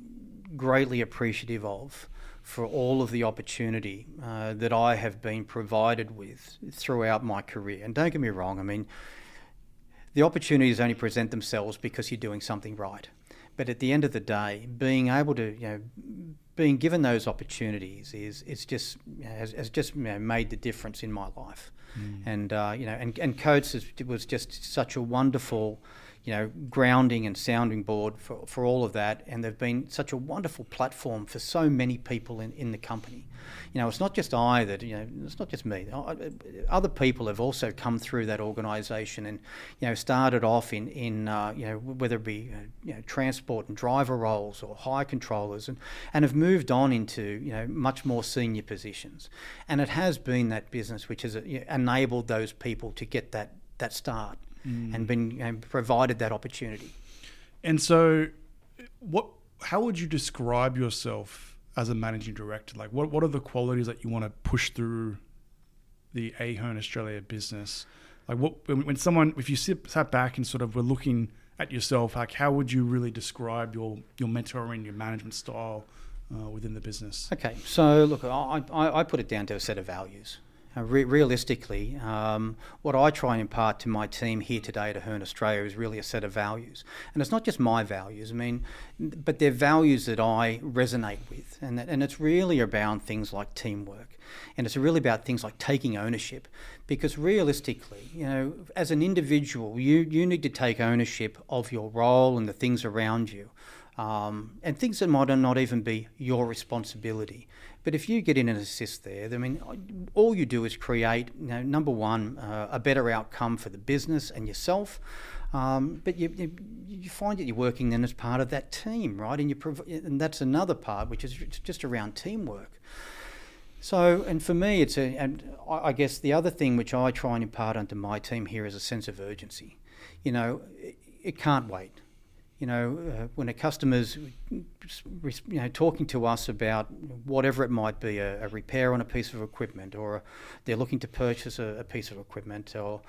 greatly appreciative of for all of the opportunity uh, that I have been provided with throughout my career. And don't get me wrong, I mean, the opportunities only present themselves because you're doing something right. But at the end of the day, being able to, you know, being given those opportunities is it's just has, has just you know, made the difference in my life. And uh, you know, and and Coates is, was just such a wonderful, you know, grounding and sounding board for, for all of that. And they've been such a wonderful platform for so many people in, in the company. You know, it's not just I that, you know, it's not just me. Other people have also come through that organisation and, you know, started off in, in uh, you know, whether it be, uh, you know, transport and driver roles or hire controllers and, and have moved on into, you know, much more senior positions. And it has been that business which has uh, enabled those people to get that, that start and been, provided that opportunity. And so, what? How would you describe yourself as a managing director? Like, what what are the qualities that you want to push through the Ahern Australia business? Like, what when, when someone, if you sit, sat back and sort of were looking at yourself, like, how would you really describe your your mentoring, your management style uh, within the business? Okay, so look, I, I, I put it down to a set of values. Uh, re- realistically, um, what I try and impart to my team here today at Ahern Australia is really a set of values. And it's not just my values, I mean, but they're values that I resonate with. And, that, and it's really about things like teamwork. And it's really about things like taking ownership. Because realistically, you know, as an individual, you, you need to take ownership of your role and the things around you um, and things that might not even be your responsibility. But if you get in and assist there, I mean, all you do is create, you know, number one, uh, a better outcome for the business and yourself. Um, but you, you, you find that you're working then as part of that team, right? And you prov- and that's another part, which is just around teamwork. So, and for me, it's a, and I guess the other thing which I try and impart onto my team here is a sense of urgency. You know, it, it can't wait. You know, uh, when a customer's, you know, talking to us about whatever it might be, a, a repair on a piece of equipment, or they're looking to purchase a, a piece of equipment, or,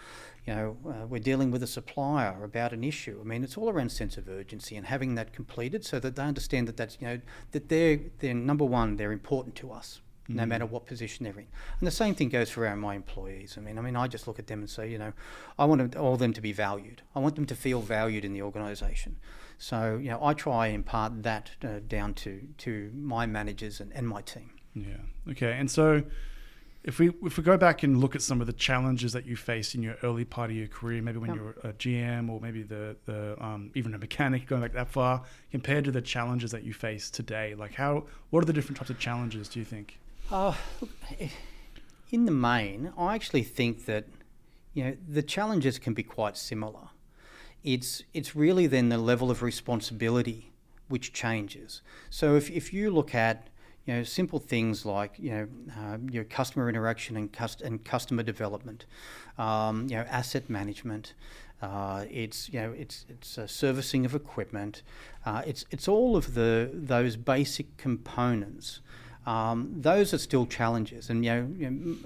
you know, uh, we're dealing with a supplier about an issue. I mean, it's all around sense of urgency and having that completed so that they understand that that's, you know, that they're, they're number one, they're important to us no matter what position they're in. And the same thing goes for our, my employees. I mean, I mean, I just look at them and say, you know, I want all them to be valued. I want them to feel valued in the organisation. So, you know, I try and impart that uh, down to, to my managers and, and my team. Yeah. Okay. And so, if we if we go back and look at some of the challenges that you faced in your early part of your career, maybe when Yeah. you were a GM or maybe the the um, even a mechanic going back that far, compared to the challenges that you face today, like how what are the different types of challenges do you think? Uh, in the main, I actually think that you know the challenges can be quite similar. It's it's really then the level of responsibility which changes. So if, if you look at you know, simple things like you know uh, your customer interaction and cust- and customer development, um, you know, asset management. Uh, it's you know it's it's a servicing of equipment. Uh, it's it's all of the those basic components. Um, those are still challenges, and you know, you know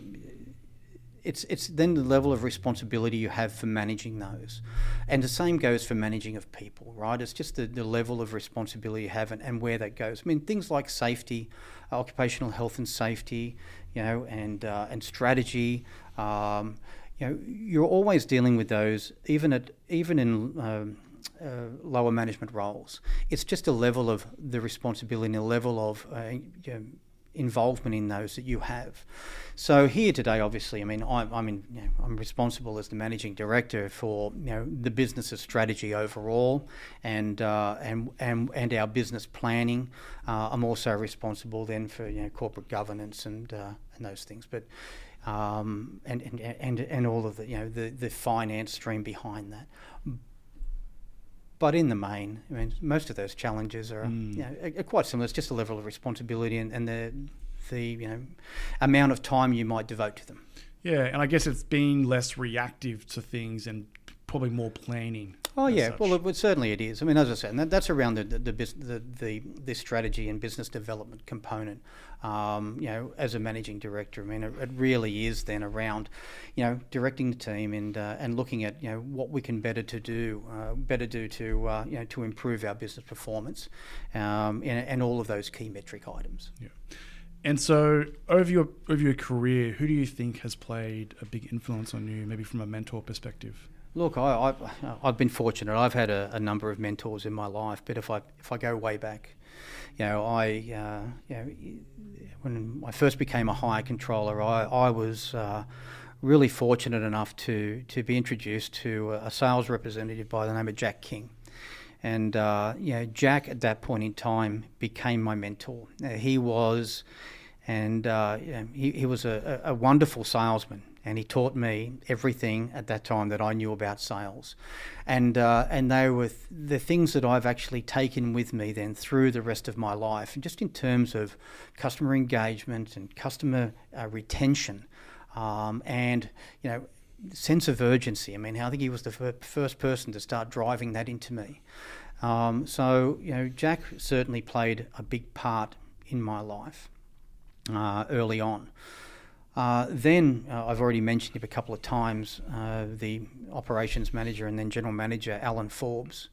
it's it's then the level of responsibility you have for managing those, and the same goes for managing of people, right? It's just the, the level of responsibility you have and, and where that goes. I mean, things like safety, uh, occupational health and safety, you know, and uh, and strategy. Um, you know, you're always dealing with those, even at even in um, uh, lower management roles. It's just a level of the responsibility, and a level of uh, you know, involvement in those that you have. So here today, obviously, I mean, I'm, I'm, in, you know, I'm responsible as the managing director for you know the business's strategy overall, and uh, and and and our business planning. Uh, I'm also responsible then for you know corporate governance and uh, and those things, but. Um, and, and, and, and all of the you know the, the finance stream behind that, but in the main, I mean, most of those challenges are, mm. you know, are, quite similar. It's just a level of responsibility and, and the the you know amount of time you might devote to them. Yeah, and I guess it's being less reactive to things and probably more planning. Oh yeah, such. well, it, certainly it is. I mean, as I said, that, that's around the the, the the, the strategy and business development component. Um, you know, as a managing director, I mean, it, it, really is then around, you know, directing the team and uh, and looking at you know what we can better to do, uh, better do to uh, you know to improve our business performance, um, and, and all of those key metric items. Yeah. And so, over your over your career, who do you think has played a big influence on you, maybe from a mentor perspective? Look, I, have I've been fortunate. I've had a, a, number of mentors in my life, but if I if I go way back, you know, I uh, you know, when I first became a hire controller, I I was uh, really fortunate enough to to be introduced to a sales representative by the name of Jack King. And uh, you know, Jack at that point in time became my mentor. He was, and uh, he, he was a, a wonderful salesman and he taught me everything at that time that I knew about sales, and uh, and they were th- the things that I've actually taken with me then through the rest of my life, and just in terms of customer engagement and customer uh, retention, um, and you know sense of urgency. I mean, I think he was the fir- first person to start driving that into me. Um, so you know, Jack certainly played a big part in my life uh, early on. Uh, then uh, I've already mentioned him a couple of times. Uh, the operations manager and then general manager Alan Forbes.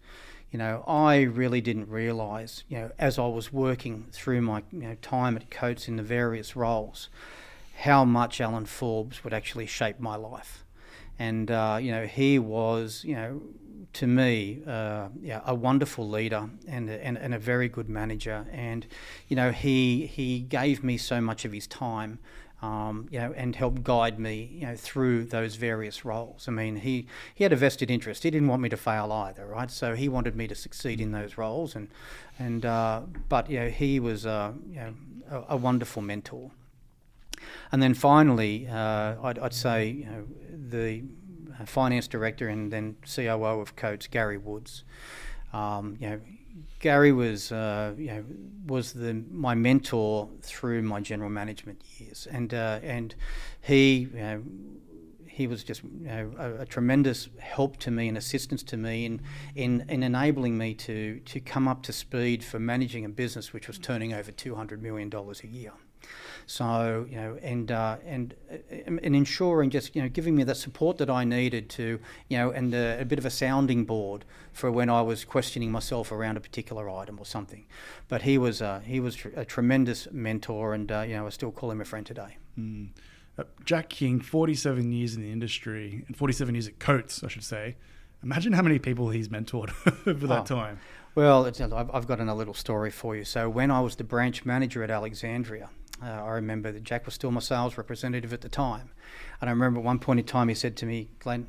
You know, I really didn't realise, you know, as I was working through my you know, time at Coates in the various roles, how much Alan Forbes would actually shape my life. And uh, you know, he was, you know, to me, uh, yeah, a wonderful leader and, and, and a very good manager. And you know, he he gave me so much of his time um, you know, and help guide me, you know, through those various roles. I mean, he, he had a vested interest. He didn't want me to fail either, right? So he wanted me to succeed in those roles, and and uh, but you know, he was uh, you know, a, a, wonderful mentor. And then finally, uh, I'd, I'd, say you know, the finance director and then COO of Coates, Gary Woods. Um, you know, Gary was, uh, you know, was the my mentor through my general management years, and uh, and he, you know, he was just you know, a, a, tremendous help to me and assistance to me in, in in enabling me to to come up to speed for managing a business which was turning over two hundred million dollars a year. So you know, and uh, and uh, and ensuring just you know giving me the support that I needed to you know, and a, a, bit of a sounding board for when I was questioning myself around a particular item or something. But he was uh, he was a tremendous mentor, and uh, you know, I still call him a friend today. Mm. Jack King, forty-seven years in the industry, and forty-seven years at Coates, I should say. Imagine how many people he's mentored *laughs* over that oh. time. Well, I've got a little story for you. So when I was the branch manager at Alexandria, uh, I remember that Jack was still my sales representative at the time. And I remember at one point in time he said to me, Glenn,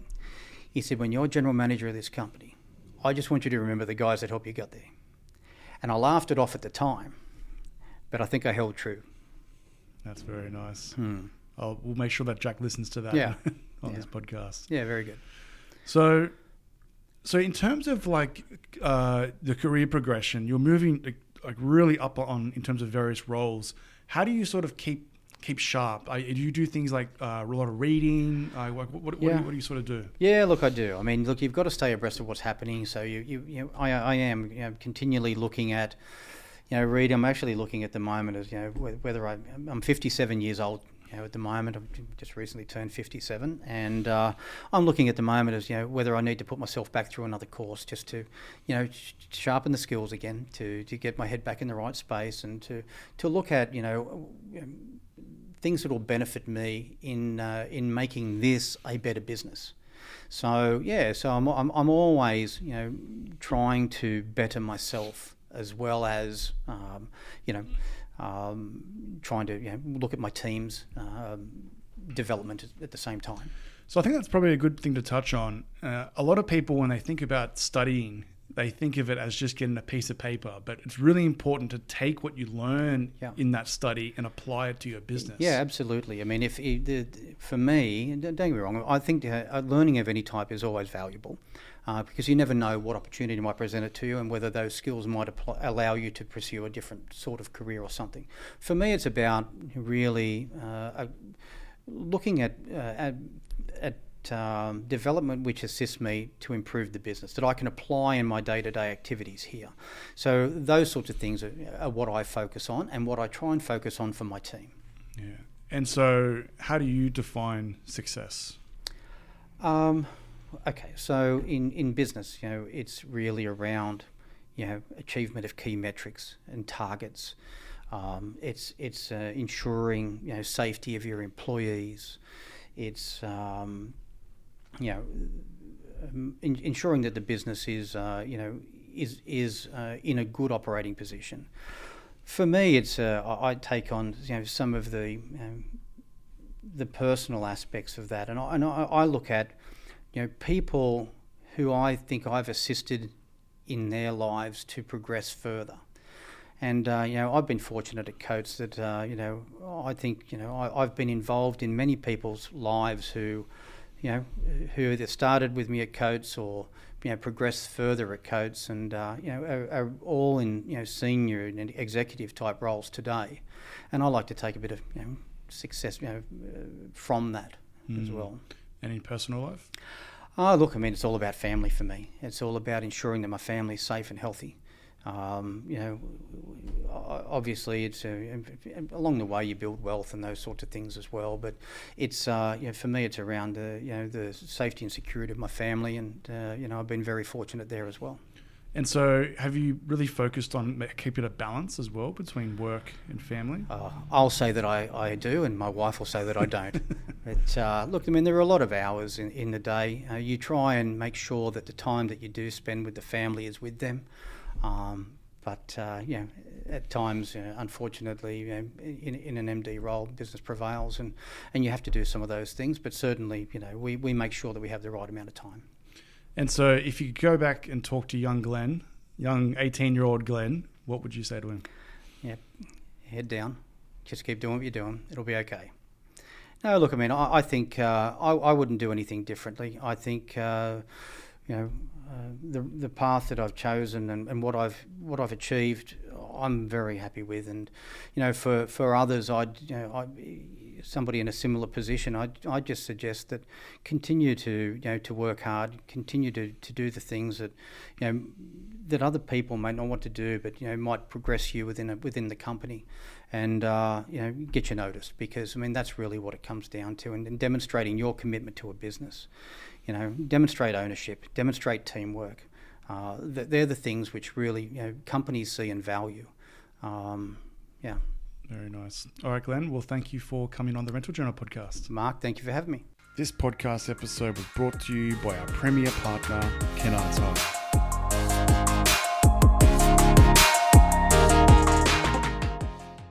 he said, when you're general manager of this company, I just want you to remember the guys that helped you get there. And I laughed it off at the time, but I think I held true. That's very nice. Hmm. I'll, we'll make sure that Jack listens to that yeah. *laughs* on yeah. this podcast. Yeah, very good. So, so in terms of like uh, the career progression, you're moving like really up on in terms of various roles. How do you sort of keep keep sharp? I, do you do things like uh, a lot of reading? Uh, what, what, what, Yeah. do you, what do you sort of do? Yeah, look, I do. I mean, look, you've got to stay abreast of what's happening. So you, you, you know, I, I am you know, continually looking at, you know, read. I'm actually looking at the moment as you know whether I, I'm 57 years old. You know, at the moment, I've just recently turned 57, and uh, I'm looking at the moment as you know whether I need to put myself back through another course just to, you know, sh- sharpen the skills again, to, to get my head back in the right space, and to to look at you know things that will benefit me in uh, in making this a better business. So yeah, so I'm, I'm I'm always you know trying to better myself as well as um, you know um, trying to you know, look at my team's um, development at- the same time. So I think that's probably a good thing to touch on. Uh, a lot of people, when they think about studying, they think of it as just getting a piece of paper, but it's really important to take what you learn Yeah. in that study and apply it to your business. Yeah, absolutely. I mean, if for me, don't get me wrong, I think uh, learning of any type is always valuable uh, because you never know what opportunity might present it to you and whether those skills might apply, allow you to pursue a different sort of career or something. For me, it's about really uh, looking at uh, at, at um, development which assists me to improve the business that I can apply in my day-to-day activities here. So those sorts of things are, are what I focus on and what I try and focus on for my team. Yeah. And so, how do you define success? Um, okay, so in, in business, you know, it's really around, you know, achievement of key metrics and targets. Um, it's it's uh, ensuring you know safety of your employees. It's um, you know um, in, ensuring that the business is uh, you know is is uh, in a good operating position. For me, it's uh, I take on you know some of the you know, the personal aspects of that, and I, and I look at you know people who I think I've assisted in their lives to progress further. And uh, you know, I've been fortunate at Coates that uh, you know I think you know I, I've been involved in many people's lives who, you know, who either started with me at Coates or you know progressed further at Coates, and uh, you know are, are all in you know senior and executive type roles today. And I like to take a bit of you know success you know from that as Mm. well. And in personal life? Oh, look, I mean, it's all about family for me. It's all about ensuring that my family is safe and healthy. Um, you know, obviously, it's uh, along the way you build wealth and those sorts of things as well. But it's, uh, you know, for me, it's around the, you know, the safety and security of my family, and uh, you know, I've been very fortunate there as well. And so, have you really focused on keeping a balance as well between work and family? Uh, I'll say that I, I do, and my wife will say that I don't. *laughs* but uh, look, I mean, there are a lot of hours in, in the day. Uh, you try and make sure that the time that you do spend with the family is with them. Um, but uh, you know, at times, you know, unfortunately, you know, in, in an MD role, business prevails, and, and you have to do some of those things. But certainly, you know, we, we make sure that we have the right amount of time. And so, if you go back and talk to young Glenn, young 18 year old Glenn, what would you say to him? Yeah, head down, just keep doing what you're doing. It'll be okay. No, look, I mean, I, I think uh, I, I wouldn't do anything differently. I think, uh, you know, uh, the the path that I've chosen and, and what I've what I've achieved, I'm very happy with. And you know, for, for others, I'd you know, I, somebody in a similar position, I I just suggest that continue to you know to work hard, continue to, to do the things that you know that other people may not want to do, but you know might progress you within a, within the company, and uh, you know get you noticed because I mean that's really what it comes down to, and, and demonstrating your commitment to a business, you know, demonstrate ownership, demonstrate teamwork. Uh, they're the things which really you know companies see and value. Um, yeah, Very nice. All right, Glenn. Well, thank you for coming on the Rental Journal podcast. Mark, thank you for having me. This podcast episode was brought to you by our premier partner, Kennards Hire.